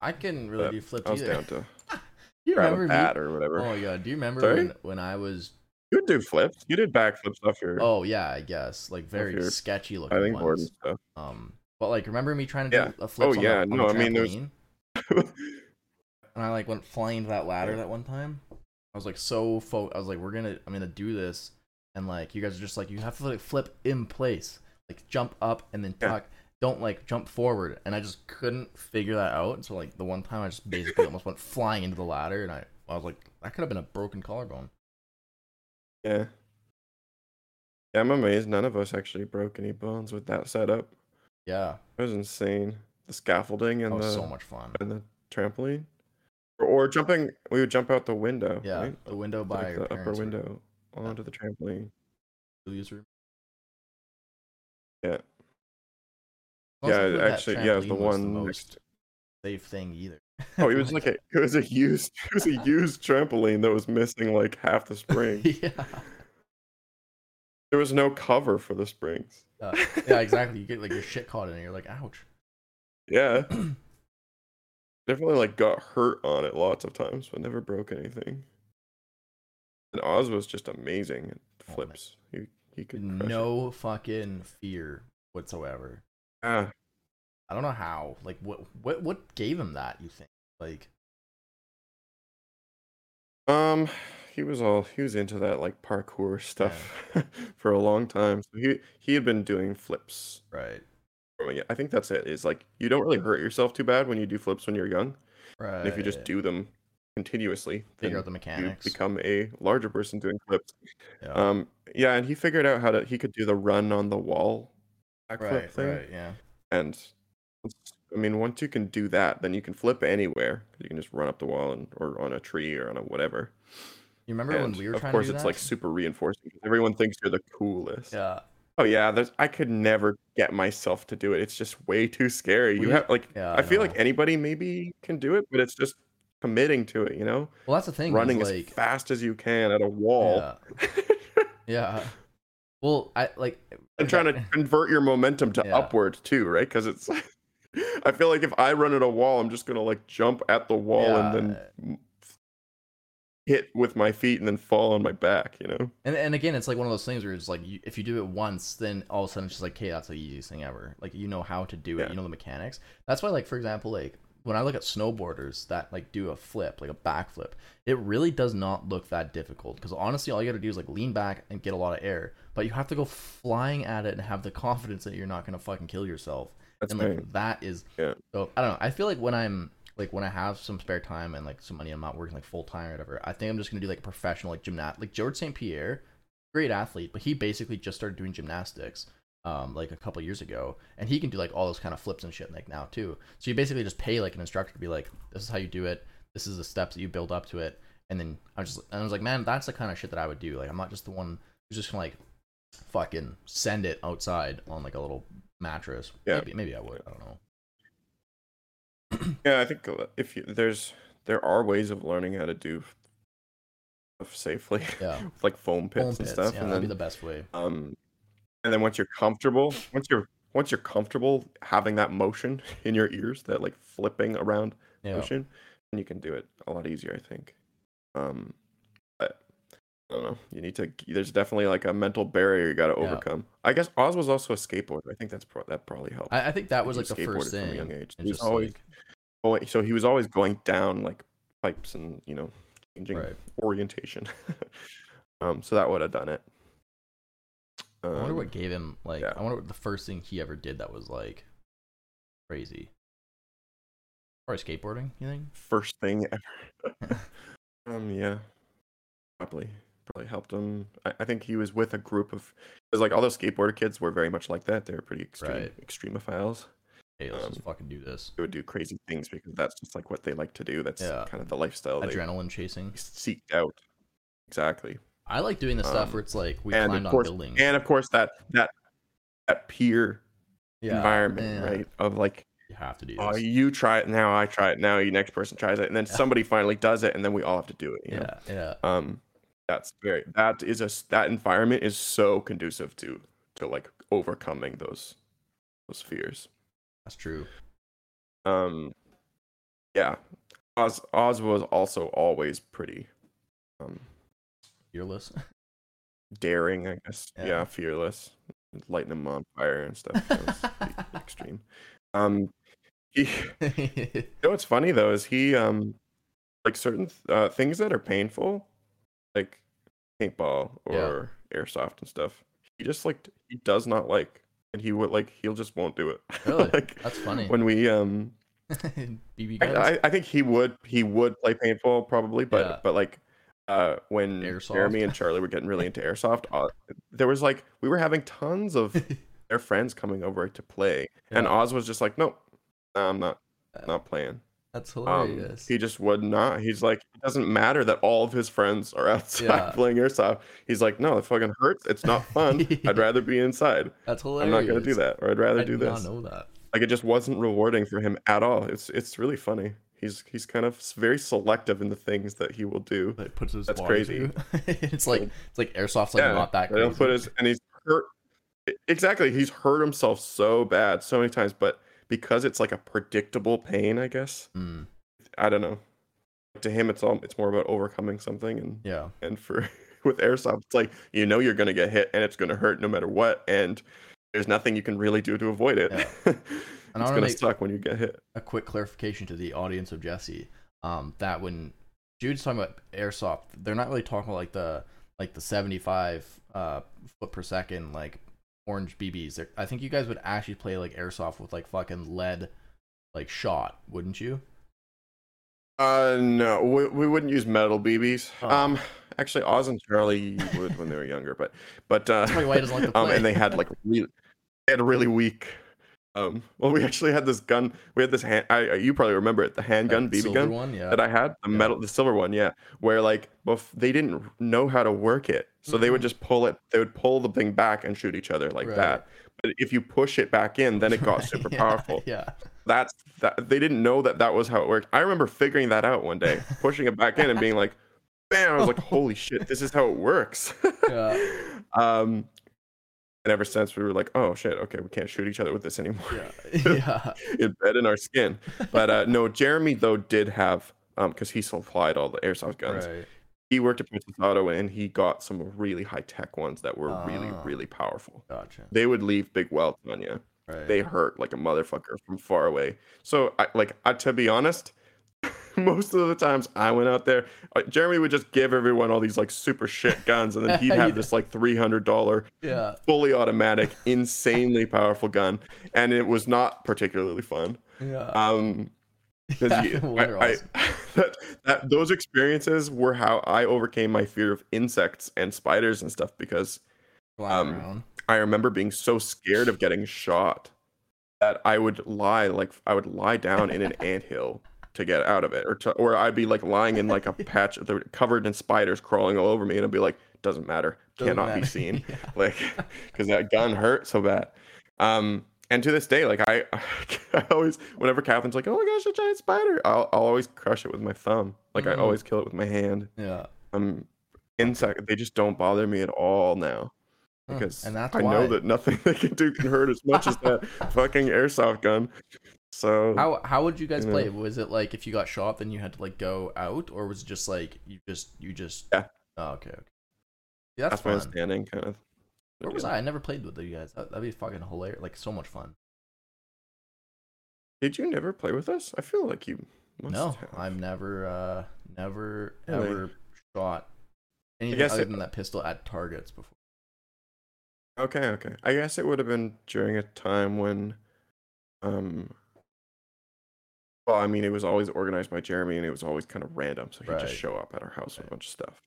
I couldn't really but do flips I was either. down to you remember me? or whatever. Oh god. Do you remember Sorry? when when I was? You would do flips. You did backflips off your Oh yeah, I guess like very your sketchy looking diving board ones. and Um, but like remember me trying to Yeah. do a flip? Oh, yeah, the no, I mean, there's- and I like went flying to that ladder that one time. I was like so fo- I was like, we're gonna, I'm gonna do this, and like you guys are just like, you have to like flip in place, like jump up and then Yeah. Don't like jump forward, and I just couldn't figure that out. And so like the one time I just basically almost went flying into the ladder, and I, I was like, that could have been a broken collarbone. yeah. Yeah, I'm amazed none of us actually broke any bones with that setup. Yeah, It was insane. The scaffolding that and was the so much fun. and the trampoline, or, or jumping. We would jump out the window. Yeah, right? the window by like the upper room. window onto the trampoline. Julia's room. Yeah. Yeah, actually, yeah, it the one most next. safe thing either. Oh, it was like a it was a used it was a used trampoline that was missing like half the spring. yeah. there was no cover for the springs. Uh, yeah, exactly. You get like your shit caught in it. You're like, ouch. Yeah. Definitely like got hurt on it lots of times, but never broke anything. And Oz was just amazing at Oh, man. Flips. He he could crush it. No fucking fear whatsoever. Ah, I don't know how. Like, what what what gave him that? You think? Like, Um, he was all he was into that like parkour stuff for a long time. So he he had been doing flips. right, I think that's it. Is like you don't really hurt yourself too bad when you do flips when you're young. right. And if you just do them continuously, figure out the mechanics. become a larger person doing flips. yeah. Um, yeah, and he figured out how to he could do the run on the wall backflip right, thing. right, yeah. And I mean, once you can do that, then you can flip anywhere. You can just run up the wall and or on a tree or on a whatever. You remember and when we were of trying course, it's that? like super reinforcing. Everyone thinks you're the coolest. yeah, Oh yeah, there's I could never get myself to do it. It's just way too scary. You We- have like yeah. I feel like anybody maybe can do it, but it's just committing to it, you know? well, that's the thing. is, Running as like, fast as you can at a wall Yeah, yeah. Well, I like. I'm trying to convert your momentum to Yeah. upward too, right? Because it's I feel like if I run at a wall, I'm just gonna like jump at the wall and then hit with my feet and then fall on my back, you know? And and again, it's like one of those things where it's like you, if you do it once, then all of a sudden it's just like, okay, that's the easiest thing ever. Like you know how to do it, Yeah. you know the mechanics. That's why, like for example, like when I look at snowboarders that like do a flip, like a backflip, it really does not look that difficult. Because honestly, all you got to do is like lean back and get a lot of air, but you have to go flying at it and have the confidence that you're not gonna fucking kill yourself. That's and like right. that is Yeah. so I don't know. I feel like when I'm like when I have some spare time and like some money, I'm not working like full time or whatever. I think I'm just gonna do like a professional like gymnast like George St. Pierre, great athlete, but he basically just started doing gymnastics um like a couple years ago, and he can do like all those kind of flips and shit like now too. So you basically just pay like an instructor to be like, this is how you do it. This is the steps that you build up to it, and then I was just and I was like, man, that's the kind of shit that I would do. Like I'm not just the one who's just gonna like fucking send it outside on like a little mattress. Yeah. Maybe, maybe I would. I don't know. Yeah, I think uh, if you, there's there are ways of learning how to do safely, Yeah. like foam pits Foam and pits, stuff, yeah, and that'd then be the best way. um, and then once you're comfortable, once you're once you're comfortable having that motion in your ears, that like flipping around Yeah. motion, then you can do it a lot easier, I think. Um, but I don't know. You need to. There's definitely like a mental barrier you got to Yeah. overcome. I guess Oz was also a skateboarder. I think that's pro- that probably helped. I, I think that was like the first from a thing. young age. He was always- like, so he was always going down like pipes and you know changing right. orientation. um, so that would have done it. I wonder Um, what gave him like. yeah. I wonder what the first thing he ever did that was like crazy. Probably skateboarding. You think? first thing ever. um, yeah, probably probably helped him. I, I think he was with a group of because like all those skateboarder kids were very much like that. They were pretty extreme Right. extremophiles. Hey, let's Um, just fucking do this. They would do crazy things because that's just like what they like to do. That's Yeah. kind of the lifestyle they Adrenaline chasing. seeked out. Exactly. I like doing the stuff Um, where it's like we and climbed of on course, buildings. and of course that that that peer yeah, environment, yeah, right? Of like, You have to do oh, you try it now, I try it now, you next person tries it, and then Yeah. somebody finally does it, and then we all have to do it. You know? yeah, yeah. Um, that's very that is a that environment is so conducive to to like overcoming those those fears. That's true. Um, yeah, Oz Oz was also always pretty um Fearless. daring, I guess. Yeah. Yeah, fearless, lighting them on fire and stuff. Extreme. Um, he. You know what's funny though is he um like certain th- uh, things that are painful, like paintball Yeah. or airsoft and stuff. He just like he does not like, and he would like he'll just won't do it. Really? like That's funny. when we um BB I, guns. I, I think he would he would play paintball probably, but Yeah. but like uh when Airsoft. Jeremy and Charlie were getting really into airsoft, uh, there was like we were having tons of their friends coming over to play, and Oz was just like, nope, nah, I'm not Uh, not playing. That's Um, hilarious. he just would not. He's like, it doesn't matter that all of his friends are outside Yeah. playing airsoft. He's like, no, it fucking hurts. It's not fun. I'd rather be inside. That's hilarious. I'm not gonna do that, or I'd rather I do this. know that. Like it just wasn't rewarding for him at all. It's it's really funny. He's he's kind of very selective in the things that he will do. That puts his That's crazy. it's like it's like airsoft's like not that crazy. put his and he's hurt. Exactly, he's hurt himself so bad so many times, but because it's like a predictable pain, I guess. Mm, I don't know. To him, it's all it's more about overcoming something, and yeah. and for with airsoft, it's like you know you're gonna get hit and it's gonna hurt no matter what, and there's nothing you can really do to avoid it. Yeah. it's I wanna gonna make- suck when you get hit. a quick clarification to the audience of Jesse. Um, that when Jude's talking about airsoft, they're not really talking about like the like the seventy five uh foot per second like orange BBs. They're, I think you guys would actually play like airsoft with like fucking lead like shot, wouldn't you? Uh, no, we, we wouldn't use metal BBs. Oh. Um, actually, Oz and Charlie would when they were younger, but but uh, probably why he doesn't like to um, play. and they had like really, they had a really weak. Um, well, we actually had this gun. We had this hand. I I- you probably remember it, the handgun That BB gun one, yeah. that I had, the Yeah. metal, the silver one, yeah. Where like, bef- they didn't know how to work it, so they would Mhm. just pull it. They would pull the thing back and shoot each other like Right. that. But if you push it back in, then it got super Yeah, powerful Yeah. that's that they didn't know that that was how it worked i remember figuring that out one day pushing it back in and being like bam i was like holy shit this is how it works Yeah. um and ever since we were like oh shit okay we can't shoot each other with this anymore Yeah. yeah. embed in our skin but uh no jeremy though did have um because he supplied all the airsoft guns Right. he worked at princess auto and he got some really high-tech ones that were really Ah. really powerful Gotcha. they would leave big welts on you Right. they hurt like a motherfucker from far away. So, I, like, I, to be honest, most of the times I went out there, uh, Jeremy would just give everyone all these like super shit guns, and then he'd have Yeah. this like three hundred dollar yeah. fully automatic, insanely powerful gun, and it was not particularly fun. Yeah. Um, Yeah, you- I- I- that, that those experiences were how I overcame my fear of insects and spiders and stuff because um. I remember being so scared of getting shot that I would lie like I would lie down in an anthill to get out of it, or to, or I'd be like lying in like a patch covered in spiders crawling all over me, and I'd be like, doesn't matter, Doesn't cannot be seen, Yeah. like because that gun hurt so bad. Um, and to this day, like I, I always, whenever Catherine's like, oh my gosh, a giant spider, I'll, I'll always crush it with my thumb, like I Mhm. always kill it with my hand. Yeah. Um, insect, they just don't bother me at all now because I why. know that nothing they can do can hurt as much as that fucking airsoft gun. So How how would you guys you play? know. it? Was it like if you got shot, then you had to like go out, or was it just like you just you just? Yeah. Oh, okay. okay. Yeah, that's, that's my fun. understanding, kind of. Where was I? I never played with you guys. That, that'd be fucking hilarious. Like so much fun. Did you never play with us? I feel like you must no, have. I've never, uh, never Really? ever shot anything other it- than that pistol at targets before. Okay, okay. I guess it would have been during a time when, um. Well, I mean, it was always organized by Jeremy, and it was always kind of random. So he'd Right. just show up at our house with a bunch of stuff.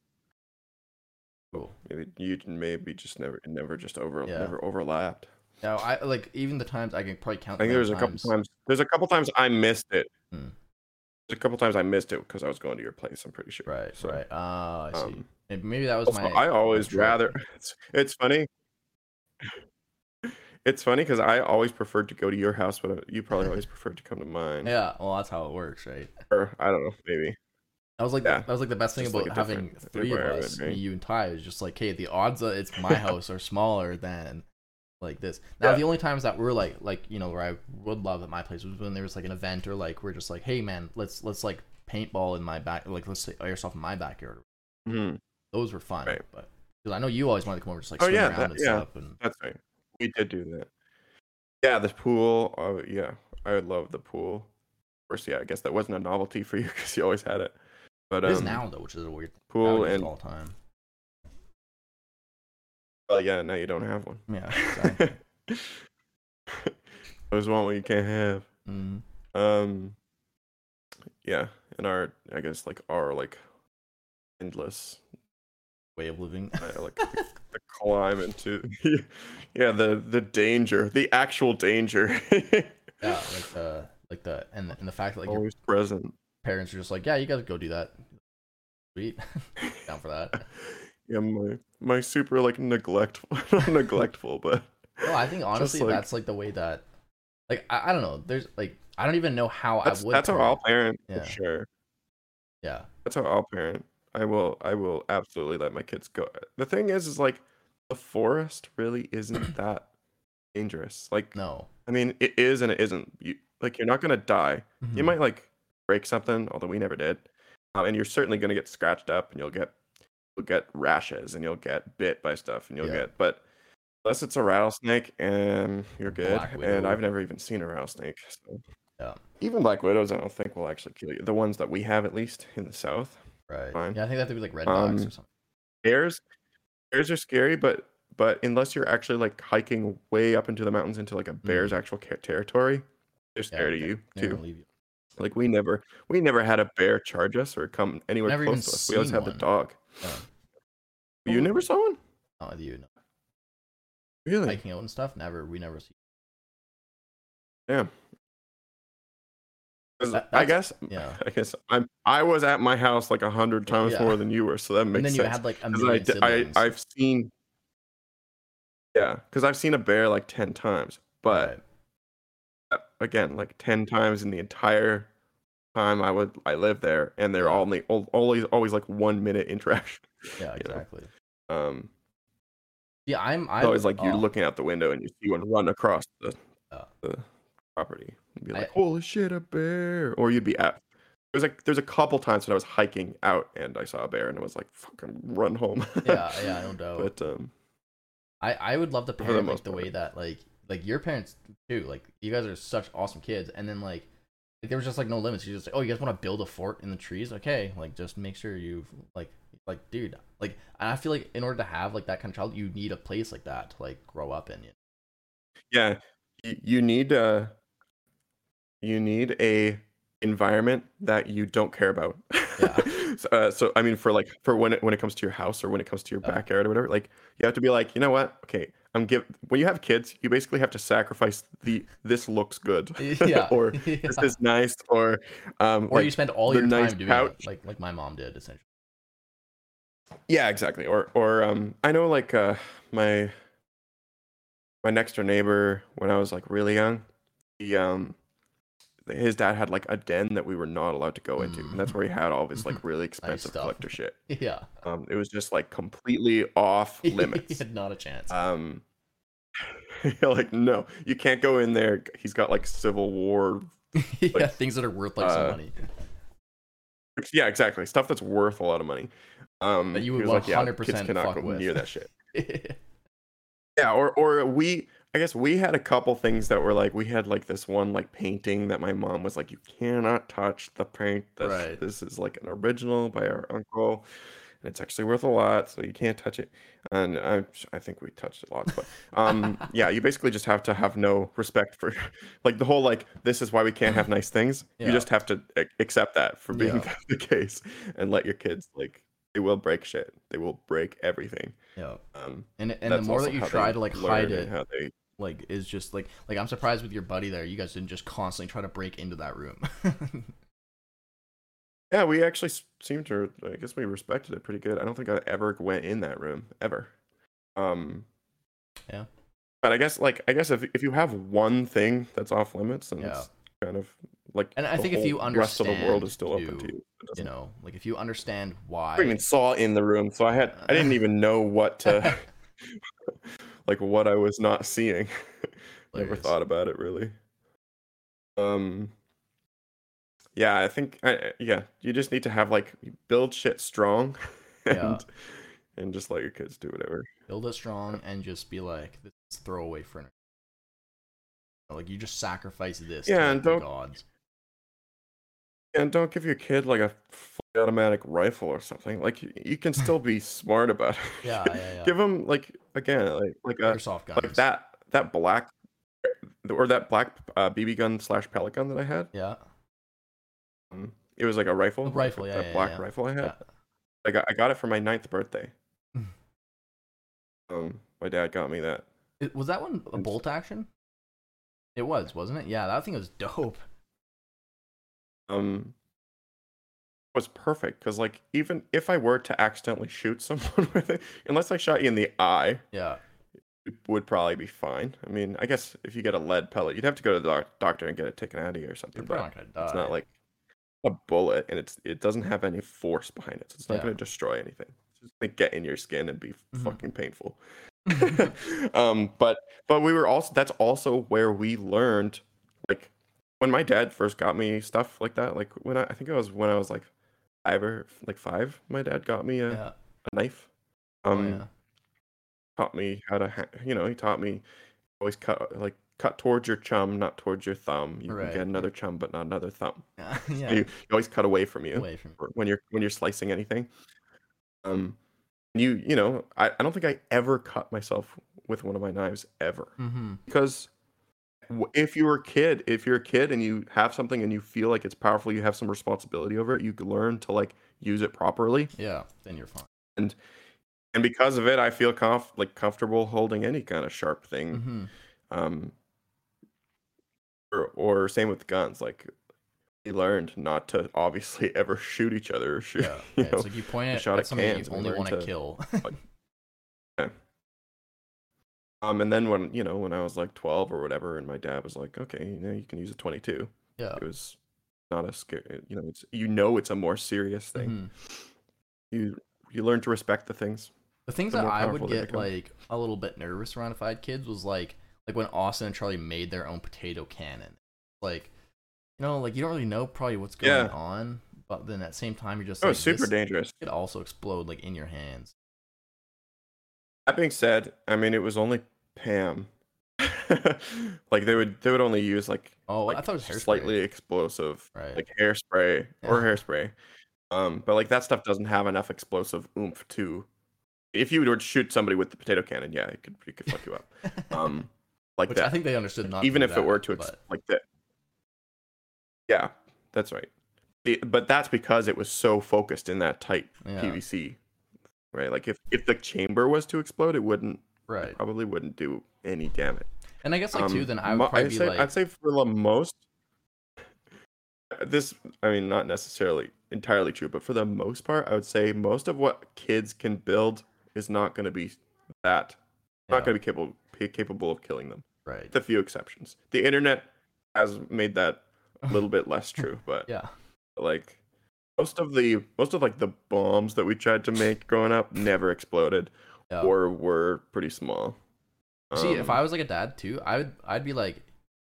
Cool. Maybe you maybe just never, never just over, Yeah. never overlapped. No, I like even the times I can probably count. I think there's there was a couple times. There's a couple times I missed it. Hmm. There's a couple times I missed it because I was going to your place. I'm pretty sure. Right, So, right. Ah, I see. Um, Maybe, maybe that was my. I always rather. It's, it's funny. It's funny because I always preferred to go to your house, but you probably always preferred to come to mine. Yeah, well, that's how it works, right? Or I don't know, maybe. That was like Yeah. the, that was like the best thing Just about like having three of us, right? me, you, and Ty. Is just like, hey, the odds that it's my house are smaller than like this. Now, Yeah. the only times that we're like, like you know, where I would love at my place was when there was like an event or like we're just like, hey, man, let's let's like paintball in my back, like let's say airsoft in my backyard. Mhm. Those were fun, Right. but because I know you always wanted to come over, just like Oh, swim yeah, around that- and yeah. stuff, and That's right. We did do that. Yeah, the pool. Oh, yeah, I love the pool. Of course, yeah. I guess that wasn't a novelty for you because you always had it. But it is um, now though, which is a weird. now pool we and all time. well, yeah. Now you don't have one. Yeah, exactly. Always want what you can't have. Mhm. Um, yeah, and our I guess like our like endless way of living. uh, like the, climb into yeah the the danger the actual danger yeah, like the like the and the, and the fact that like always present. parents are just like, yeah, you gotta go do that. Sweet, down for that. Yeah, my my super like neglectful, not neglectful, but No, I think honestly like- that's like the way that, like I, I don't know. There's like I don't even know how I would. that's how I'll parent. Yeah. for sure. Yeah. That's how I'll parent. I will I will absolutely let my kids go. The thing is is like the forest really isn't that dangerous. Like No. I mean it is and it isn't. You like you're not gonna die. You Mhm. might like break something, although we never did. Um, and you're certainly gonna get scratched up and you'll get you'll get rashes and you'll get bit by stuff and you'll Yeah. get but unless it's a rattlesnake and you're good. And. I've never even seen a rattlesnake. So Yeah. even black widows I don't think will actually kill you. The ones that we have at least in the south. Right. fine. Yeah, I think that would be like red dogs Um, or something. bears bears are scary but but unless you're actually like hiking way up into the mountains into like a bear's actual ca- territory they're Mm. Yeah, scared of you they're too leave you. like we never we never had a bear charge us or come anywhere Never close to us we always seen had the dog Yeah. you Oh, never saw one Not with you. No. really Hiking out and stuff. Never. We never see. yeah 'Cause That- i guess Yeah. i guess i'm i was at my house like a hundred times Yeah. more than you were so that makes sense. And then you sense had like a I, million I siblings. i've seen yeah because i've seen a bear like 10 times but Right. uh, again like 10 times in the entire time i would i lived there and they're all only always always like one minute interaction Yeah. you know. Exactly. um Yeah. I'm. I'm always like you're oh, looking out the window and you see one run across the, the property and be I- like holy shit a bear or you'd be at there's like there's a couple times when i was hiking out and i saw a bear and i was like fucking run home Yeah. yeah, I don't know. but um I I would love to the parent like the way that like like your parents too. Like you guys are such awesome kids, and then like. Like, there was just like no limits. You just like, oh, you guys want to build a fort in the trees? Okay, like just make sure you like, like, dude, like, I feel like in order to have like that kind of child, you need a place like that to like grow up in. You yeah you, you need uh you need a environment that you don't care about Yeah. so, uh, so i mean for like for when it when it comes to your house or when it comes to your Yeah. backyard or whatever like you have to be like you know what okay i'm give when you have kids you basically have to sacrifice the this looks good yeah, or yeah. this is nice or um or like, you spend all your nice time doing couch. it, like like my mom did essentially. Yeah, exactly. Or or um I know like uh my my next door neighbor when I was like really young, he um his dad had like a den that we were not allowed to go into. And that's where he had all of his like really expensive stuff. collector shit. Yeah, Um it was just like completely off limits. he had not a chance. um like no, you can't go in there. He's got like Civil War yeah, things that are worth like some uh, money. yeah, exactly. Stuff that's worth a lot of money. Um That you would like, 100% kids cannot fuck go with. near that shit. Yeah, or or we I guess we had a couple things that were like we had like this one like painting that my mom was like you cannot touch the paint. This Right. this is like an original by our uncle and it's actually worth a lot, so you can't touch it. And I I think we touched it lots, but um yeah, you basically just have to have no respect for like the whole like this is why we can't have nice things. Yeah. You just have to ac- accept that for being Yeah. the case and let your kids like they will break shit. They will break everything. yeah, Um and and the that's more also that you how try they to like learn hide and it, how they like is just like like I'm surprised with your buddy there. You guys didn't just constantly try to break into that room. Yeah, we actually seemed to. I guess we respected it pretty good. I don't think I ever went in that room ever. Um. Yeah. But I guess, like, I guess if if you have one thing that's off limits, then Yeah. it's kind of like. And I think if you whole rest of the world is still open to you. You know, like if you understand why. I even saw in the room, so I had I didn't even know what to, like, what I was not seeing. Never thought about it really. Um. Yeah, I think I, yeah, you just need to have like build shit strong, and Yeah. and just let your kids do whatever. build it strong and just be like this is throwaway furniture. Like you just sacrifice this Yeah, to and the don't- gods. And don't give your kid like a automatic rifle or something. Like you, can still be smart about it. Yeah, yeah, yeah. Give them like again like like a Airsoft guns. like that that black or that black uh, BB gun slash pellet gun that I had. Yeah. Um, it was like a rifle. A rifle, yeah, That yeah, black yeah. rifle I had. Yeah. I got I got it for my ninth birthday. Mm. um, my dad got me that. It- was that one a bolt action? It was, wasn't it? Yeah, that thing was dope. Um, was perfect because like even if I were to accidentally shoot someone with it, unless I shot you in the eye, Yeah. it would probably be fine. I mean, I guess if you get a lead pellet, you'd have to go to the doc- doctor and get it taken out of you or something. You're But not gonna die. it's not like a bullet, and it's it doesn't have any force behind it, so it's not Yeah. going to destroy anything. It's just going to get in your skin and be Mhm. fucking painful. um, but but we were also that's also where we learned like when my dad first got me stuff like that. Like when I, I think it was when I was like five or like five, my dad got me a, yeah. a knife. Oh, Um, yeah. taught me how to ha- you know he taught me always cut like cut towards your chum not towards your thumb you Right. can get another chum but not another thumb Yeah. yeah. you always cut away from you Away from. when you're when you're slicing anything um you you know I, I don't think i ever cut myself with one of my knives ever Mm-hmm. because if you're a kid if you're a kid and you have something and you feel like it's powerful you have some responsibility over it you learn to like use it properly Yeah. Then you're fine. and and because of it i feel comf- like comfortable holding any kind of sharp thing Mm-hmm. um or, or same with guns like we learned not to obviously ever shoot each other or shoot Yeah. you know it's like you point I at, shot at cans you only want to to- kill. um and then when you know when i was like 12 or whatever and my dad was like okay you know you can use a 22 yeah. it was not a scary you know it's you know it's a more serious thing Mhm. you you learn to respect the things The things the that I would get like a little bit nervous around if I had kids was like like when Austin and Charlie made their own potato cannon. Like, you know, like you don't really know probably what's going Yeah. on, but then at the same time you're just oh like super dangerous could also explode like in your hands. That being said, I mean it was only Pam. like they would they would only use like, Oh, like I thought it was hairspray. slightly explosive right. like hairspray or hairspray. Um, but like that stuff doesn't have enough explosive oomph to. If you were to shoot somebody with the potato cannon, yeah, it could it could fuck you up. Um, like Which that. I think they understood not even if it were to ex- but like that. Yeah, that's right. The- but that's because it was so focused in that tight yeah, PVC, right? Like if if the chamber was to explode, it wouldn't right. probably wouldn't do any damage. And I guess like too, Um, then I would mo- probably I'd be say, like, I'd say for the most, this I mean not necessarily entirely true, but for the most part, I would say most of what kids can build is not going to be that yeah, not going to be capable be capable of killing them. right. With a few exceptions, the internet has made that a little bit less true, but Yeah, like most of the most of like the bombs that we tried to make growing up never exploded yeah. or were pretty small. See, if Um, I was like a dad too, I would I'd be like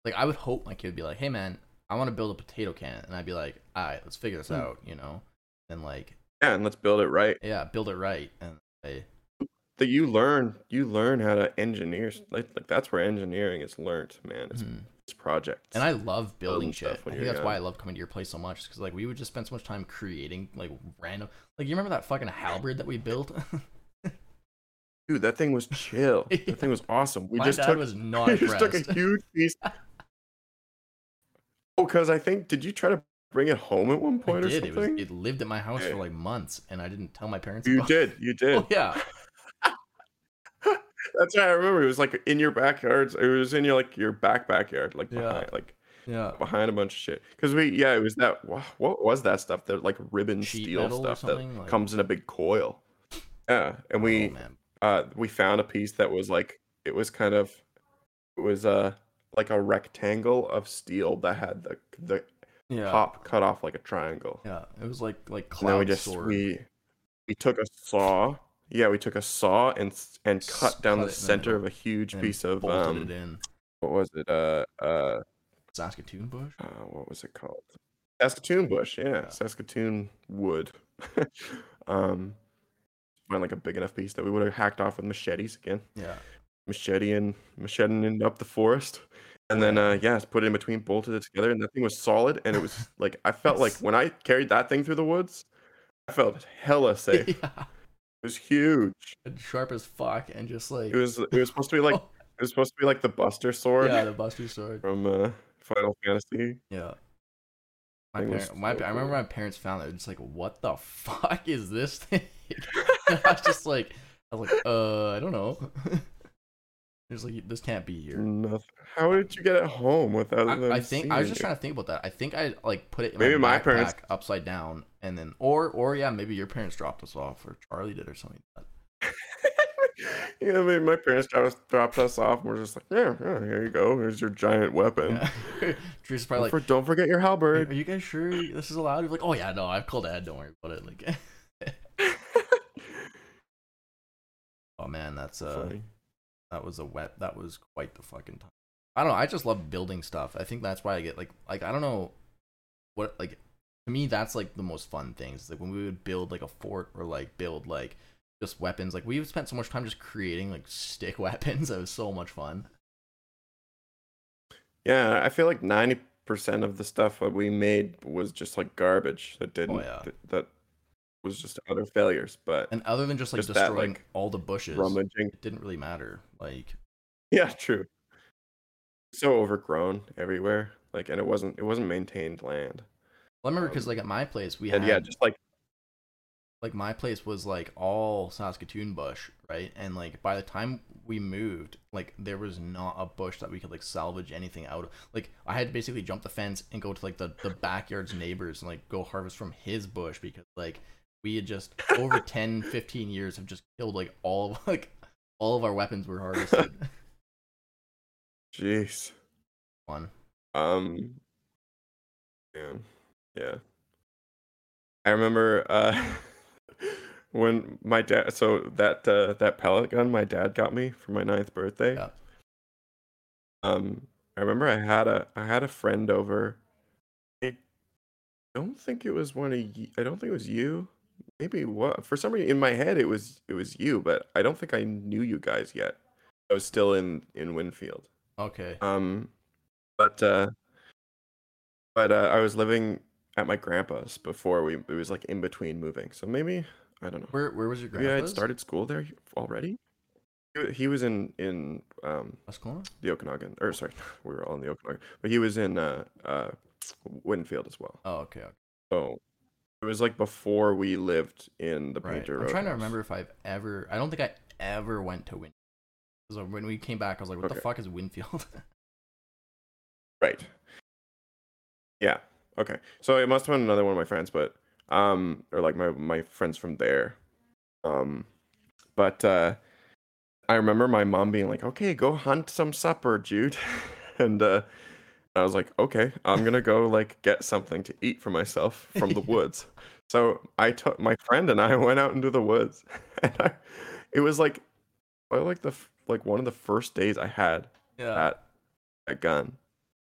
like I would hope my kid would be like, Hey man, I want to build a potato cannon and I'd be like, Alright, let's figure this Hmm. out, you know? And like, yeah, and let's build it right. yeah, build it right and I, that you learn you learn how to engineer like, like that's where engineering is learned man it's, it's projects and I love building shit. I think that's why I love coming to your place so much because like we would just spend so much time creating like random like you remember that fucking halberd that we built? dude that thing was chill Yeah. that thing was awesome we my just dad took was not we just took a huge piece oh because i think did you try to bring it home at one I point or did. It was it lived at my house Yeah. for like months and I didn't tell my parents you did you oh, did Oh yeah. that's right i remember it was like in your backyard it was in your like your back backyard like Yeah. behind like Yeah. behind a bunch of shit because we yeah it was that what was that stuff that like ribbon Sheet steel stuff that like- comes in a big coil yeah and oh, we oh. Uh we found a piece that was like it was kind of it was a like a rectangle of steel that had the the Yeah. top cut off like a triangle Yeah. It was like like cloud we just sword. we we took a saw yeah we took a saw and and cut down the it in the center of a huge piece of um it in. what was it uh uh Saskatoon bush. uh, what was it called? Saskatoon bush, yeah, Yeah. Saskatoon wood. um, find like a big enough piece that we would have hacked off with machetes again, Yeah. machete and macheting up the forest, and then uh, yeah, put it in between, bolted it together, and that thing was solid. And it was like I felt like when I carried that thing through the woods, I felt hella safe. it was huge. And sharp as fuck and just like It was it was supposed to be like it was supposed to be like the Buster sword yeah, the Buster sword. from uh, Final Fantasy. Yeah. My parent, my, so I remember my parents found it. It's like, what the fuck is this thing? I was just like, I was like, uh, I don't know. It's like this can't be here. Nothing. How did you get it home without I, I think I was just it? trying to think about that. I think I like put it in Maybe my my parents- upside down, and then or or yeah, maybe your parents dropped us off, or Charlie did, or something. But Yeah, I mean, my parents dropped, dropped us off, and we're just like, yeah, yeah, here you go. Here's your giant weapon. Yeah. Drews is Don't, probably for- don't forget your halberd. "Are you guys sure this is allowed? You're like, oh yeah, no, I've called Ed. Don't worry about it. Like, oh man, that's uh, Funny. that was a wet. That was quite the fucking time. I don't know. I just love building stuff. I think that's why I get like like I don't know what like to me that's like the most fun things. Like when we would build like a fort or like build like just weapons. Like we spent so much time just creating like stick weapons. It was so much fun. Yeah, I feel like ninety percent of the stuff that we made was just like garbage that didn't Oh, yeah. that, that was just utter failures. But And other than just like Just that, destroying like, all the bushes, rummaging, it didn't really matter. Like yeah, true. So overgrown everywhere, like, and it wasn't it wasn't maintained land. well, I remember because Um, like at my place we had yeah, just like like my place was like all Saskatoon bush, right? And like by the time we moved, like there was not a bush that we could like salvage anything out of. Like I had to basically jump the fence and go to like the the backyard's neighbors and like go harvest from his bush because like we had just over 10 15 years have just killed like all of like all of our weapons were harvested. jeez. one Um, yeah, yeah. I remember uh, when my dad. So that uh, that pellet gun my dad got me for my ninth birthday. Yeah. Um, I remember I had a I had a friend over. I don't think it was one of you. I don't think it was you. Maybe what? For some reason, in my head, it was it was you, but I don't think I knew you guys yet. I was still in in Winfield. Okay. Um, but uh, but uh, I was living at my grandpa's before we. It was like in between moving, so maybe I don't know. Where where was your Maybe I had started school there already. He He was in in um Kelowna? the Okanagan, or sorry, we were all in the Okanagan, but he was in uh uh Winfield as well. Oh, okay. okay. So it was like before we lived in the Right. Painter I'm trying to remember if I've ever. I don't think I ever went to Winfield. So when we came back, I was like, "What the fuck is Winfield?" Right. Yeah. Okay. So it must have been another one of my friends, but um, or like my my friends from there. Um, but uh, I remember my mom being like, "Okay, go hunt some supper, Jude," and uh, I was like, "Okay, I'm gonna go like get something to eat for myself from the woods." So I took my friend and I went out into the woods, and I, it was like, probably like the like one of the first days I had yeah. that that gun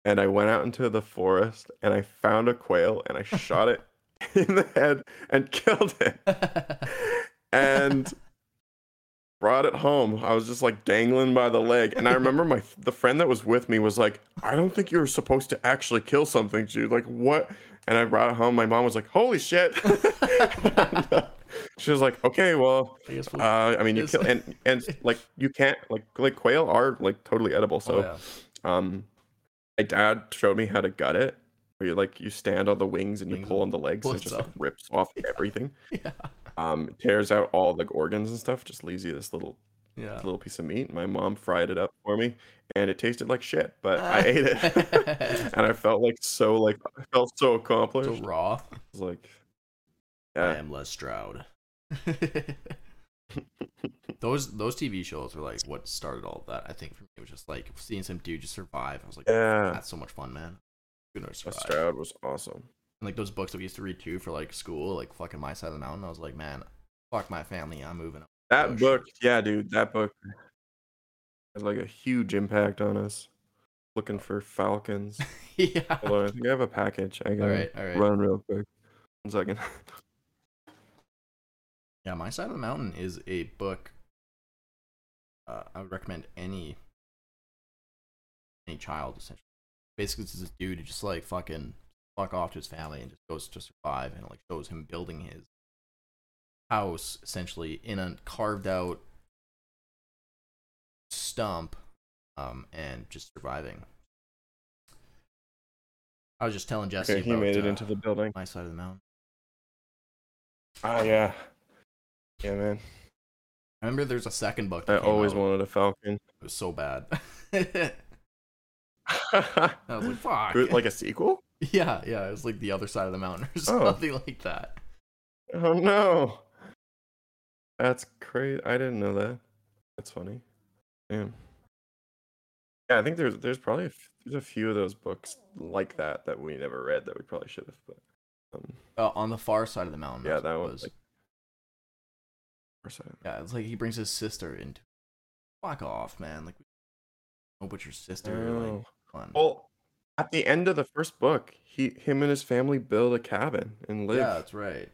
and I went out into the forest and I found a quail and I shot it in the head and killed it and brought it home. I was just like dangling by the leg and I remember my the friend that was with me was like, "I don't think you were supposed to actually kill something, dude. Like what?" And I brought it home. My mom was like, "Holy shit." And, uh, she was like, "Okay, well, I uh, I mean, you kill and and like you can't like like quail are like totally edible. So, oh, yeah. um, my dad showed me how to gut it. Where you like you stand on the wings and you Wings pull on the legs and it it just like rips off everything. yeah. Um, tears out all the organs and stuff. Just leaves you this little Yeah. little piece of meat. My mom fried it up for me, and it tasted like shit, but I ate it, and I felt like so like I felt so accomplished. so raw. I was like, I am Les Stroud. those those TV shows were like what started all that. I think for me it was just like seeing some dude just survive. I was like, yeah. that's so much fun, man. Gonna Les survive. Stroud was awesome. And like those books that we used to read too for like school, like fucking my side of the mountain. I was like, man, fuck my family, I'm moving. That Oh, book, yeah, dude, that book had like a huge impact on us. Looking for falcons. yeah. Hold I think I have a package. I gotta right, all right. run real quick. One second. Yeah, My Side of the Mountain is a book uh, I would recommend any any child essentially. Basically, it's this dude who just like fucking fuck off to his family and just goes to survive and like shows him building his house essentially in a carved out stump um and just surviving. I was just telling Jesse Okay, he about, made it uh, into the building. My Side of the Mountain. Ah, yeah. Yeah, man. I remember there's a second book. I always wanted a falcon. It was so bad. I was like, fuck. Like a sequel? Yeah, yeah, it was like the other side of the mountain or Oh. something like that. Oh no. That's crazy. I didn't know that. That's funny. Yeah. Yeah, I think there's there's probably a, f- there's a few of those books like that that we never read that we probably should have. But um, Uh, on the far side of the mountain. yeah, that was like. Yeah, it's like he brings his sister into. Fuck off, man! Like, don't put your sister Oh. like on. Well, at the end of the first book, he him and his family build a cabin and live. yeah, that's right.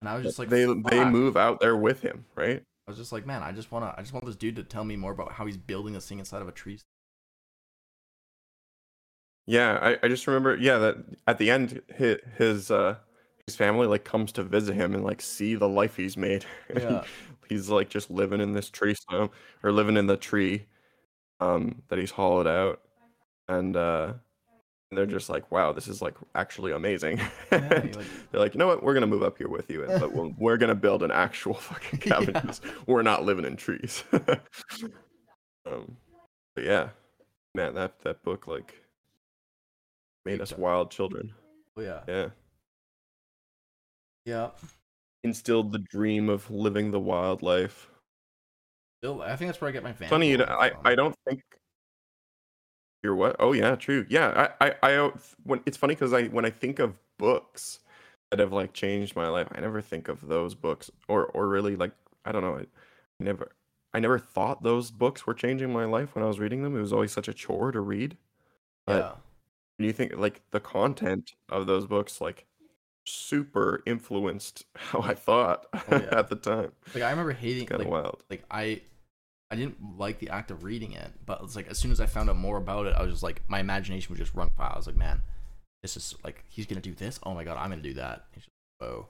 And I was just like, they they move out there with him, right? I was just like, man, I just wanna, I just want this dude to tell me more about how he's building this thing inside of a tree. Yeah, I, I just remember, yeah, that at the end, his his uh his family like comes to visit him and like see the life he's made. Yeah. he's like just living in this tree stump or living in the tree um that he's hollowed out, and uh they're just like, wow, this is like actually amazing. Yeah, like, they're like, you know what, we're gonna move up here with you, and but we'll, we're gonna build an actual fucking cabin. Yeah. We're not living in trees. um, but yeah, man, that that book like made us wild children. oh yeah, Yeah, yeah. instilled the dream of living the wild life. Still, I think that's where I get my fan. Funny, you know, I. I don't think you're what? Oh yeah, true. Yeah, I I I when it's funny because I when I think of books that have like changed my life, I never think of those books or or really like I don't know. I never I never thought those books were changing my life when I was reading them. It was always such a chore to read. But Yeah, when you think like the content of those books like super influenced how I thought Oh, yeah. at the time. like I remember hating Kind of like wild. like I I didn't like the act of reading it, but it's like as soon as I found out more about it, I was just like my imagination would just run wild. I was like, man, this is like he's gonna do this. Oh my god, I'm gonna do that. It's just, oh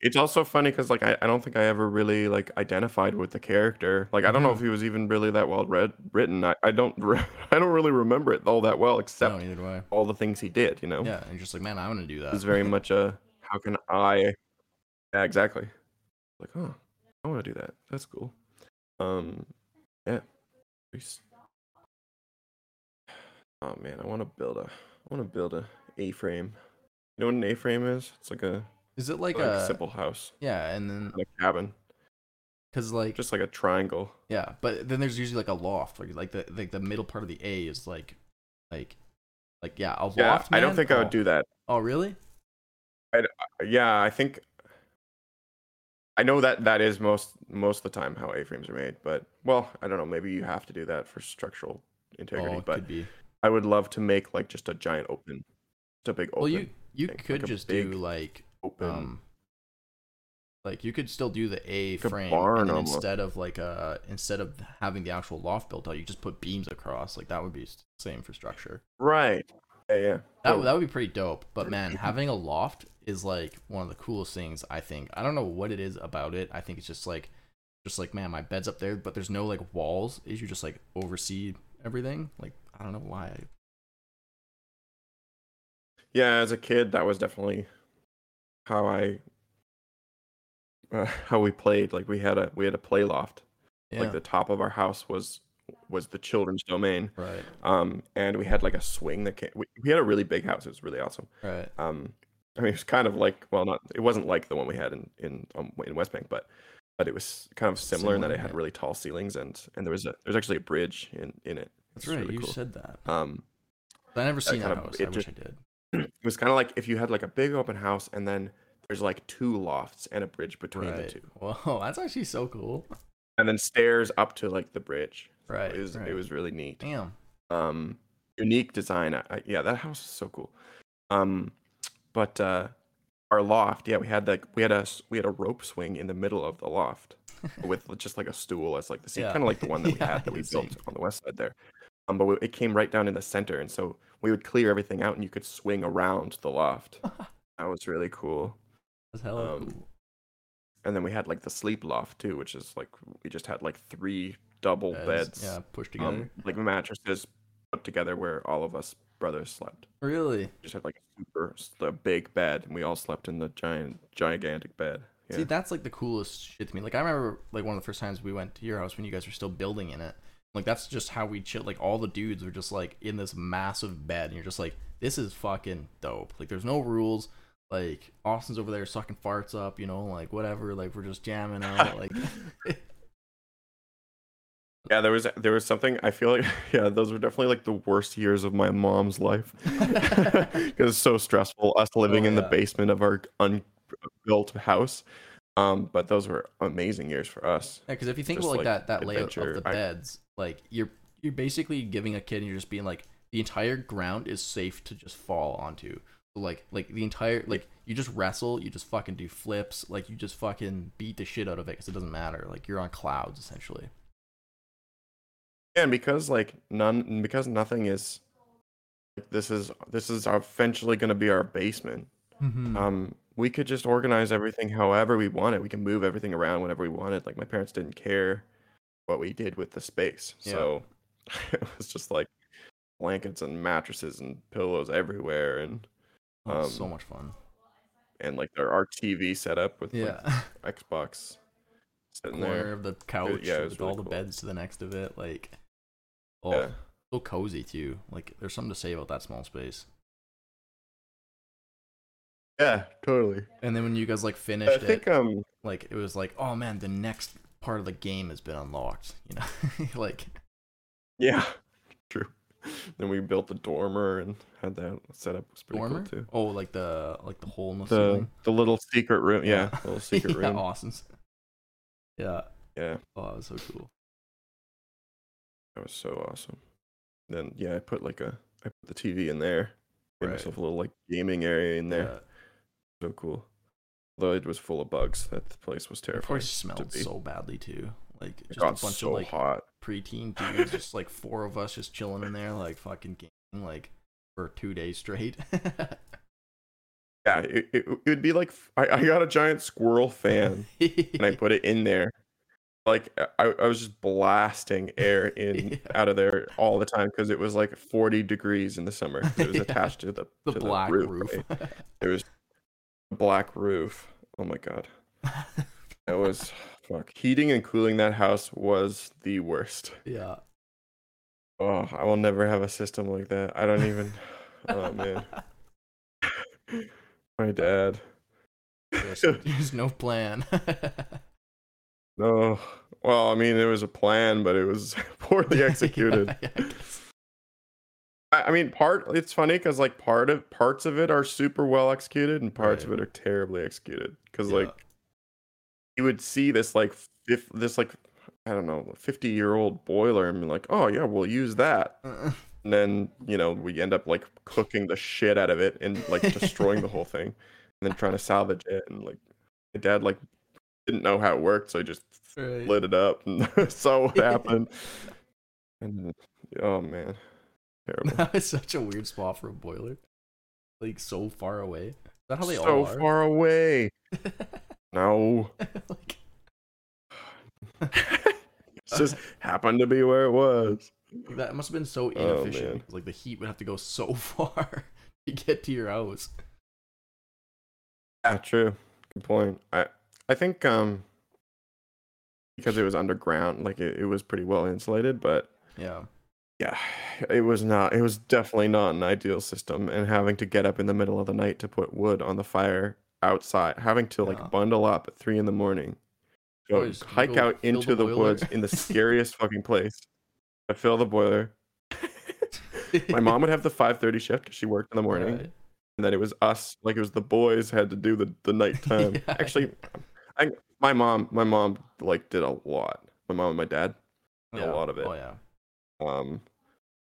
It's also funny because like I, I don't think I ever really like identified with the character. Like I don't know if Mhm. he was even really that well read written. I, I don't re- I don't really remember it all that well no, except neither do I. all the things he did. You know, Yeah, and just like, man, I'm gonna do it was that. very much a how can I? Yeah, exactly. Like oh, I want to do that. That's cool. Um, yeah. Oh man, I want to build a I want to build a A frame. You know what an A frame is? It's like a Is it like, like a simple house, yeah, and then like a cabin, because like just like a triangle. yeah, but then there's usually like a loft, like like the like the middle part of the A is like like like yeah, a loft. Yeah. I don't think I would Oh. do that. Oh really? I Yeah, I think I know that that is most most of the time how A-frames are made, but well, I don't know, maybe you have to do that for structural integrity, Oh, but could be. I would love to make like just a giant open just a big open Well, you you thing, could a just do like open um like you could still do the A a frame and instead of like uh instead of having the actual loft built out, you just put beams across. Like that would be same for structure. Right. Yeah, yeah. That So- that would be pretty dope. But man, having a loft is like one of the coolest things I think. I don't know what it is about it. I think it's just like just like man, my bed's up there, but there's no like walls. Is you just like oversee everything? Like I don't know why. yeah, as a kid that was definitely how I uh, how we played. Like we had a we had a play loft. Yeah. Like the top of our house was was the children's domain. right. Um, and we had like a swing that came. We, we had a really big house. It was really awesome. Right. Um, I mean, it was kind of like well, not it wasn't like the one we had in in um, in Westbank, but but it was kind of similar, in that it had really tall ceilings and and there was a there's actually a bridge in in it. That's right. really you cool. said that. Um, I never seen that house. I wish I did. it was kind of like if you had like a big open house and then there's like two lofts and a bridge between the two, Whoa, that's actually so cool. and then stairs up to like the bridge. Right. It was right. it was really neat. Damn. um unique design I- yeah that house is so cool um but uh our loft yeah we had like we had a we had a rope swing in the middle of the loft with just like a stool as like the seat Yeah. kind of like the one that we Yeah, had that we built on the west side there um but we, it came right down in the center and so we would clear everything out and you could swing around the loft that was really cool That's hella Um, cool. and then we had like the sleep loft too which is like we just had like three double beds, Yeah, pushed together. um, like mattresses put together where all of us brothers slept really? just had like a super a big bed and we all slept in the giant gigantic bed yeah See, that's like the coolest shit to me. Like I remember like one of the first times we went to your house when you guys were still building in it. Like that's just how we chill. Like all the dudes were just like in this massive bed, and you're just like, this is fucking dope. Like there's no rules. Like Austin's over there sucking farts up, you know, like whatever. Like we're just jamming out. Like Yeah, there was there was something I feel like yeah, those were definitely like the worst years of my mom's life. Because it's so stressful us living Oh, in the yeah. basement of our unbuilt house. Um, but those were amazing years for us. Yeah, because if you think Just, about like, like, that that layout of the I- beds, like you're you're basically giving a kid and you're just being like the entire ground is safe to just fall onto. Like like the entire like you just wrestle, you just fucking do flips, like you just fucking beat the shit out of it because it doesn't matter. Like you're on clouds essentially. And because like none because nothing is like this is this is eventually gonna be our basement. Mm-hmm. Um, we could just organize everything however we wanted. We can move everything around whenever we wanted. Like my parents didn't care what we did with the space. Yeah. So it was just like blankets and mattresses and pillows everywhere and oh, so um, much fun. and like our, our TV set up with Yeah. like Xbox sitting Corner there. of the couch yeah, with really all the beds to the next of it, like oh Yeah. so cozy too. Like there's something to say about that small space. Yeah, totally. And then when you guys like I finished it, think um like it was like oh man the next part of the game has been unlocked you know like yeah, true. Then we built the dormer and had that set up. Was pretty dormer cool too. oh like the like the hole in the, The ceiling the little secret room, yeah, Yeah. little secret yeah room. awesome yeah Yeah, oh that was so cool that was so awesome. Then yeah, I put like a I put the TV in there. Made Right. myself a little like gaming area in there. yeah So cool. Although it was full of bugs. That place was of terrifying. course to smelled so badly too like It just a bunch so of like hot. preteen dudes just like four of us just chilling in there like fucking gaming like for two days straight Yeah, it, it, it would be like I, I got a giant squirrel fan and I put it in there. Like uh, I, I was just blasting air in Yeah. out of there all the time because it was like 40 degrees in the summer. It was Yeah. attached to the the to black the roof. roof, right? It was a black roof. Oh my god, that was fuck. Heating and cooling that house was the worst. yeah Oh, I will never have a system like that. I don't even. oh man, my dad. there's, there's no plan No. Well, I mean, it was a plan, but it was poorly executed. Yeah, I. I, I mean, part. It's funny because like part of parts of it are super well executed, and parts of it are terribly executed. Because Yeah. like you would see this like fif- this like I don't know, fifty year old boiler, and be like, oh yeah, we'll use that. Uh, And then you know we end up like cooking the shit out of it and like destroying the whole thing, and then trying to salvage it. And like my dad like didn't know how it worked, so he just right. lit it up and saw what happened. and oh man, terrible. That is such a weird spot for a boiler. Like so far away. Is that how they so all are? So far away. No, like, it just happened to be where it was. that must have been so Oh, inefficient. 'cause, like the heat would have to go so far to get to your house. Yeah, true. Good point. I I think um because it was underground, like it, it was pretty well insulated, but Yeah. yeah, it was not. It was definitely not an ideal system, and having to get up in the middle of the night to put wood on the fire outside, having to like Yeah. bundle up at three in the morning, go Boys, hike go out into the the, woods in the scariest fucking place, to fill the boiler. My mom would have the five thirty shift because she worked in the morning, Right. and then it was us, like it was the boys had to do the the nighttime. Yeah. Actually, I my mom my mom like did a lot. My mom and my dad did Yeah. a lot of it Oh yeah. um,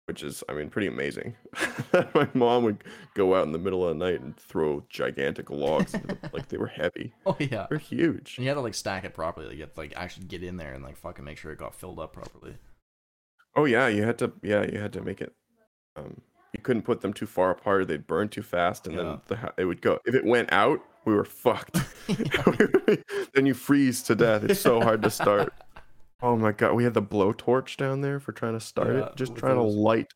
which is, I mean, pretty amazing. My mom would go out in the middle of the night and throw gigantic logs, the, like they were heavy. Oh yeah. They're huge. And you had to like stack it properly. Like, you had to like actually get in there and like fucking make sure it got filled up properly. Oh yeah, you had to, yeah, you had to make it. Um, you couldn't put them too far apart; they'd burn too fast, and Yeah. then the it would go. If it went out, we were fucked. then you freeze to death. It's so hard to start. Oh my god, we had the blowtorch down there for trying to start Yeah, it. Just trying those- to light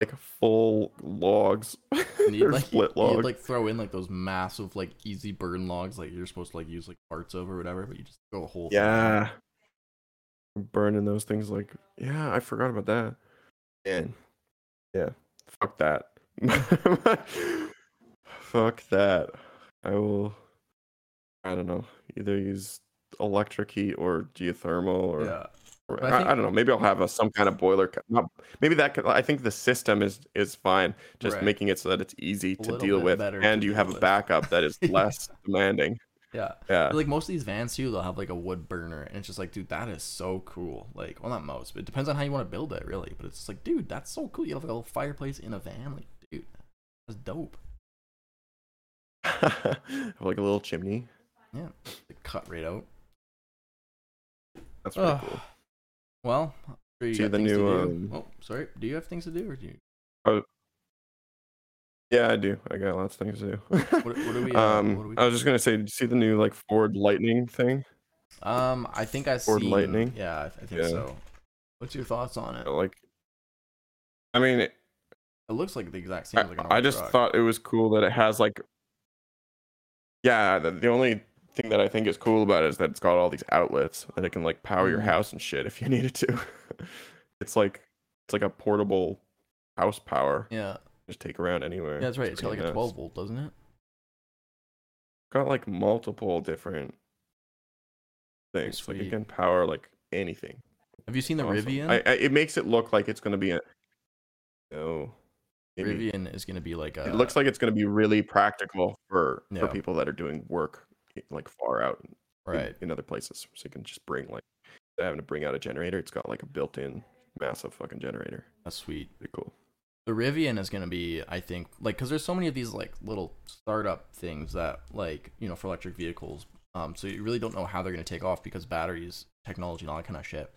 like full logs And you'd or like, split you'd like throw in like those massive like easy burn logs like you're supposed to like use like parts of or whatever, but you just throw a whole thing. Yeah. Burning those things like yeah, I forgot about that. Man. Yeah. Fuck that. Fuck that. I will I don't know. Either use electric heat or geothermal or Yeah. I I, think- I don't know. Maybe I'll have a, some kind of boiler. Not, maybe that. Could, I think the system is is fine. Just Right. making it so that it's easy to deal with, and you have a backup that is less demanding. Yeah. Yeah. But, like most of these vans too, they'll have like a wood burner, and it's just like, dude, that is so cool. Like, well, not most, but it depends on how you want to build it, really. But it's just like, dude, that's so cool. You have like a little fireplace in a van, like, dude, that's dope. Like a little chimney. Yeah, cut right out. That's pretty cool. Well, sure you See got the new, do. um, Oh, sorry. Do you have things to do, or do you? Yeah, I do. I got lots of things to do. What, what are we? Uh, um, what are we I was just gonna say, did you see the new like Ford Lightning thing? Um, I think I Ford seen. Lightning? Yeah, I, I think Yeah. so. What's your thoughts on it? Like, I mean, it, It looks like the exact same. I, like I just truck. thought it was cool that it has like, yeah. The, the only thing that I think is cool about it is that it's got all these outlets and it can like power your Mhm. house and shit if you needed to. it's like it's like a portable house power. Yeah, Just take around anywhere. yeah, that's right. It's got like pretty a 12 volt, doesn't it? got like multiple different things. Like it can power like anything. Have you seen the Awesome. Rivian? I, I, it makes it look like it's gonna be a. No. Maybe. Rivian is going to be like a. It looks like it's gonna be really practical for for people that are doing work like far out right. in, other places. So you can just bring like having to bring out a generator. It's got like a built-in massive fucking generator. That's sweet. Pretty cool. The Rivian is going to be, I think, like, because there's so many of these like little startup things that, like, you know, for electric vehicles. Um, so you really don't know how they're going to take off because batteries, technology, and all that kind of shit.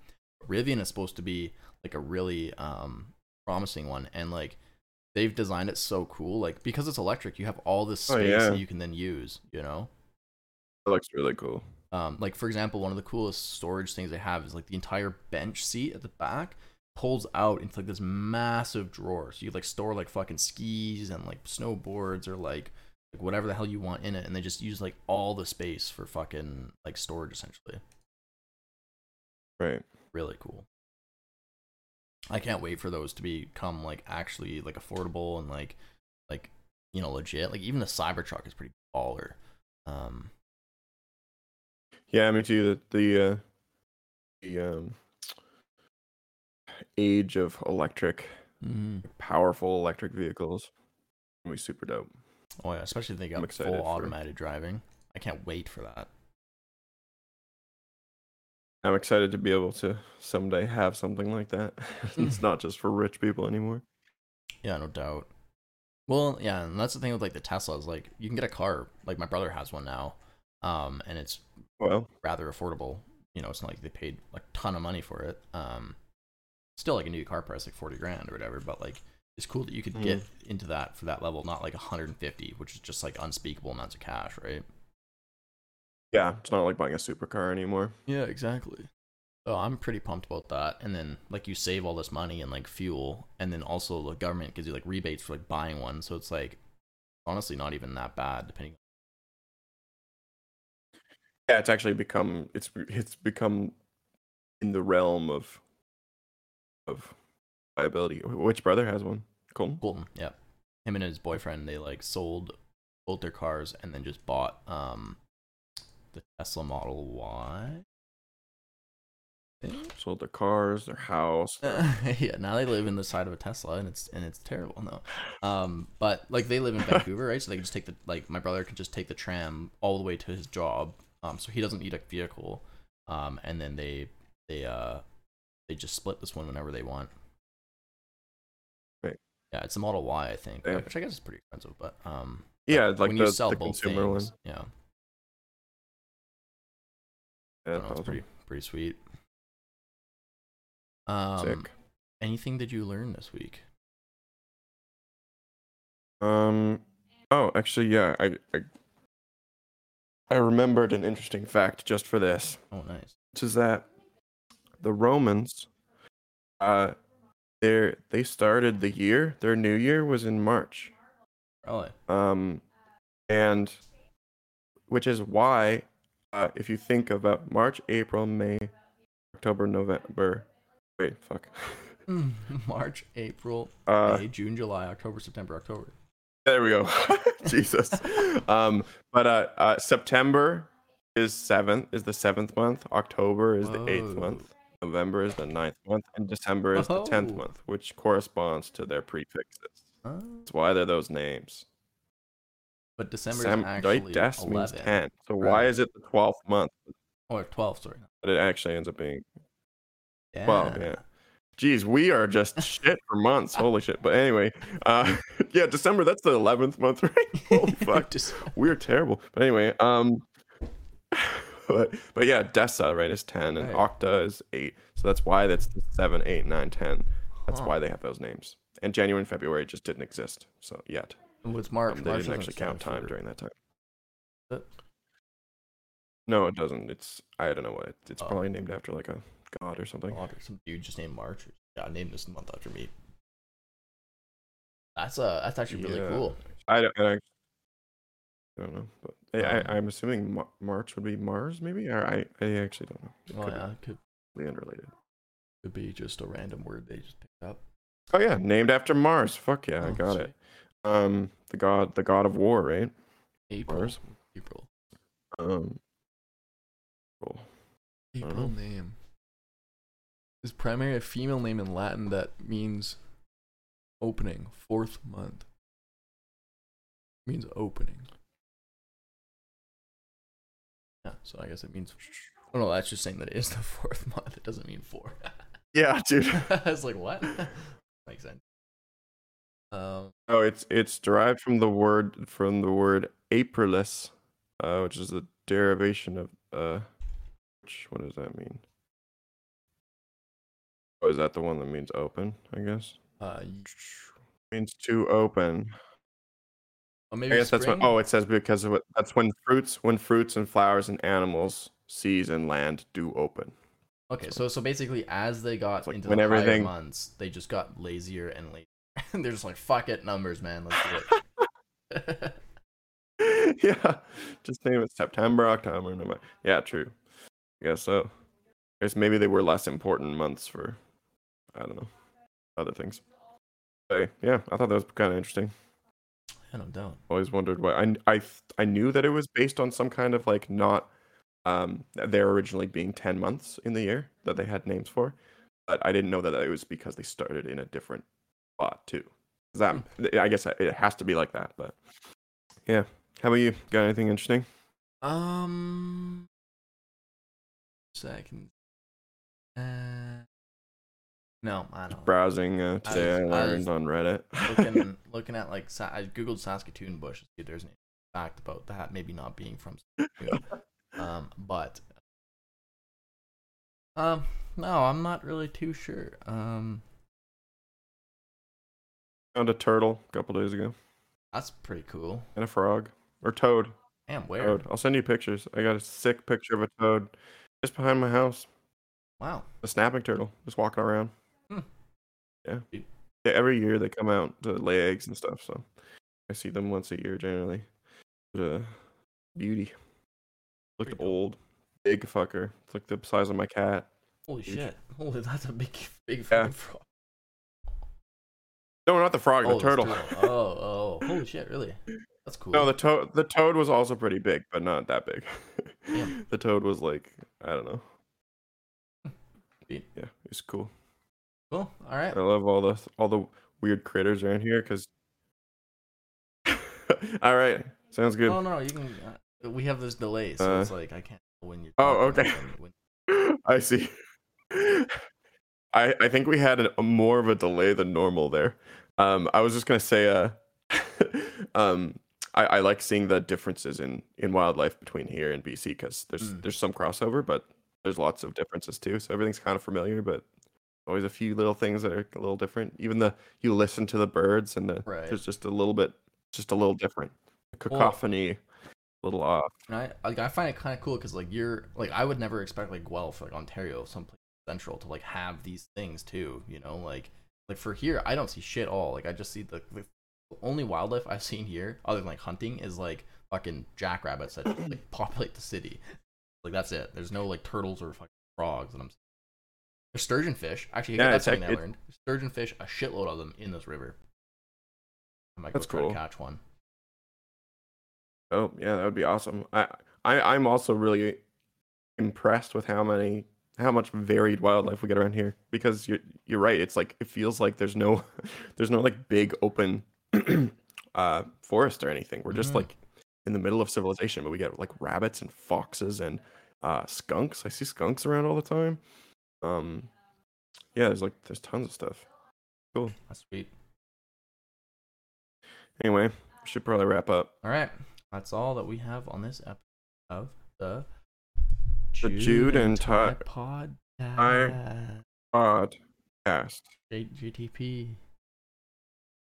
Rivian is supposed to be like a really um promising one, and like they've designed it so cool. Like because it's electric, you have all this Oh, space yeah. that you can then use. You know. It looks really cool. Um, like for example, one of the coolest storage things they have is like the entire bench seat at the back pulls out into like this massive drawer. So you like store like fucking skis and like snowboards or like like whatever the hell you want in it, and they just use like all the space for fucking like storage essentially. Right. Really cool. I can't wait for those to become like actually like affordable and like like you know legit. Like even the Cybertruck is pretty baller. Um, Yeah, me too. The the uh, the um age of electric, powerful electric vehicles. Gonna be super dope. Oh yeah, especially if they got full automated driving. I can't wait for that. I'm excited to be able to someday have something like that. it's not just for rich people anymore. Yeah, no doubt. Well, yeah, and that's the thing with like the Teslas. Like, you can get a car. Like my brother has one now, um, and it's Well, rather affordable. You know, it's not like they paid a ton of money for it. Um, still like a new car price, like forty grand or whatever. But like, it's cool that you could get into that for that level, not like 150, which is just like unspeakable amounts of cash, right? Yeah, it's not like buying a supercar anymore. Yeah, exactly. So I'm pretty pumped about that. And then like you save all this money and like fuel, and then also the government gives you like rebates for like buying one. So it's like honestly not even that bad depending. Yeah, it's actually become it's it's become in the realm of of viability. Which brother has one? Colton. Colton, yeah. Him and his boyfriend, they like sold both their cars and then just bought um the Tesla Model Y. Sold their cars, their house. yeah, now they live in the side of a Tesla, and it's and it's terrible. No, um, but like they live in Vancouver, right? So they can just take the like my brother can just take the tram all the way to his job. Um, so he doesn't need a vehicle. Um, and then they they uh they just split this one whenever they want. Right. Yeah, it's a Model Y, I think, Yeah. which I guess is pretty expensive, but um, Yeah, like when the, you sell both consumer things, one. yeah, Yeah, I that's don't know, it's awesome. pretty pretty sweet. Um, Sick. anything did you learn this week? Um. Oh, actually, yeah. I, I I remembered an interesting fact just for this, Oh, nice. which is that the Romans, uh, they they started the year. Their new year was in March. Really? Um, and which is why, uh, if you think about March, April, May, October, November. Wait, fuck. March, April, Uh, May, June, July, October, September, October. There we go. Jesus. Um, but uh, uh, September is seventh is the seventh month. October is the eighth month. November is the ninth month, and December is the tenth Oh. month, which corresponds to their prefixes. Oh. That's why they're those names. But December Sem- is actually right? Des means ten. So why is it the twelfth month? Or 12, sorry. But it actually ends up being Yeah. twelve. Yeah. Geez, we are just shit for months. Holy shit. But anyway, uh, yeah, December. That's the eleventh month, right? Holy fuck. Just- We're terrible. But anyway, um, but but yeah, Dessa right is ten, and Right. Octa is eight. So that's why that's the seven, eight, nine, ten. That's Huh. why they have those names. And January and February just didn't exist. So yet, What's March? um, they March didn't actually count time for- during that time. No, it doesn't. It's I don't know what it's Oh. probably named after like a god or something. God, or some dude just named March. Yeah, named this month after me. That's uh that's actually really Yeah. cool. I don't. I, I don't know, but I, Um, I, I'm assuming Mar- March would be Mars, maybe. Or I, I actually don't know. It Oh could yeah, it could be unrelated. could be just a random word they just picked up. Oh yeah, named after Mars. Fuck yeah, I Oh, got sweet. it. Um, the god, the god of war, right? April. Mars. April. Um, cool. April name. Is primary a female name in Latin that means opening, fourth month. Means opening. Yeah, so I guess it means. Oh no, that's just saying that it is the fourth month. It doesn't mean four. Yeah, dude. I was like, what? Makes sense. Um, Oh, it's it's derived from the word from the word Aprilis, uh, which is a derivation of uh, which what does that mean? Oh, is that the one that means open? I guess uh, means to open. oh, maybe I guess that's what. Oh, it says because of what? That's when fruits, when fruits and flowers and animals, seas and land do open. Okay, so so basically, as they got like into the higher everything- months, they just got lazier and lazier. They're just like, fuck it, numbers, man, let's do it. yeah, just name it September, October, November. Yeah, true. I guess so. I guess maybe they were less important months for, I don't know, other things. But yeah, I thought that was kind of interesting. I don't doubt. Always wondered why. I I I knew that it was based on some kind of like not, um, there originally being ten months in the year that they had names for, but I didn't know that it was because they started in a different spot too. Is That I guess it has to be like that, but yeah. How about you? Got anything interesting? Um, second. Uh, no, I don't. Browsing uh, today, I, was- I learned was on Reddit. looking looking at like I googled Saskatoon bush to see if there's any fact about that maybe not being from Saskatoon. um, but um, no, I'm not really too sure. Um, Found a turtle a couple days ago that's pretty cool. and a frog or toad. Damn, where? Toad. I'll send you pictures. I got a sick picture of a toad just behind my house. Wow. A snapping turtle just walking around. Hmm. Yeah. Yeah. Every year they come out to lay eggs and stuff. So I see them once a year generally. But, uh, beauty. Looked Pretty old. Big fucker. It's like the size of my cat. Holy Huge. shit! Holy, that's a big, big Yeah. frog. No, not the frog. Oh, the turtle. Oh, oh, holy shit! Really? That's cool. No, the toad. The toad was also pretty big, but not that big. Damn. the toad was like I don't know. Sweet. Yeah, it's cool. cool. All right. I love all the all the weird critters around here because. all right, sounds good. No, no, you can. Uh, we have this delay, so Uh, it's like I can't when you're. oh, okay. when- I see. I I think we had a, a more of a delay than normal there. Um, I was just gonna say, uh, um, I, I like seeing the differences in in wildlife between here and BC because there's Mm. there's some crossover, but there's lots of differences too. So everything's kind of familiar, but always a few little things that are a little different. Even the you listen to the birds and the Right. there's just a little bit, just a little different. The cacophony, a little off. And I like I find it kind of cool because like you're like I would never expect like Guelph like Ontario someplace central to like have these things too. You know like like for here I don't see shit all. Like I just see the, the only wildlife I've seen here other than like hunting is like fucking jackrabbits that like populate the city. Like that's it. There's no like turtles or fucking frogs. And I'm there's sturgeon fish. Actually, Yeah, that's something I learned. Sturgeon fish, a shitload of them in this river. I might That's go try cool. to catch one. Oh yeah, that would be awesome. I, I I'm also really impressed with how many how much varied wildlife we get around here because you're you're right. It's like it feels like there's no there's no like big open uh forest or anything. We're just Mhm. like in the middle of civilization, but we get like rabbits and foxes and uh skunks. I see skunks around all the time. Um yeah, there's like there's tons of stuff. Cool. That's sweet. Anyway, should probably wrap up. All right, that's all that we have on this episode of the The Jude and Ty- pod. Podcast. J- GTP.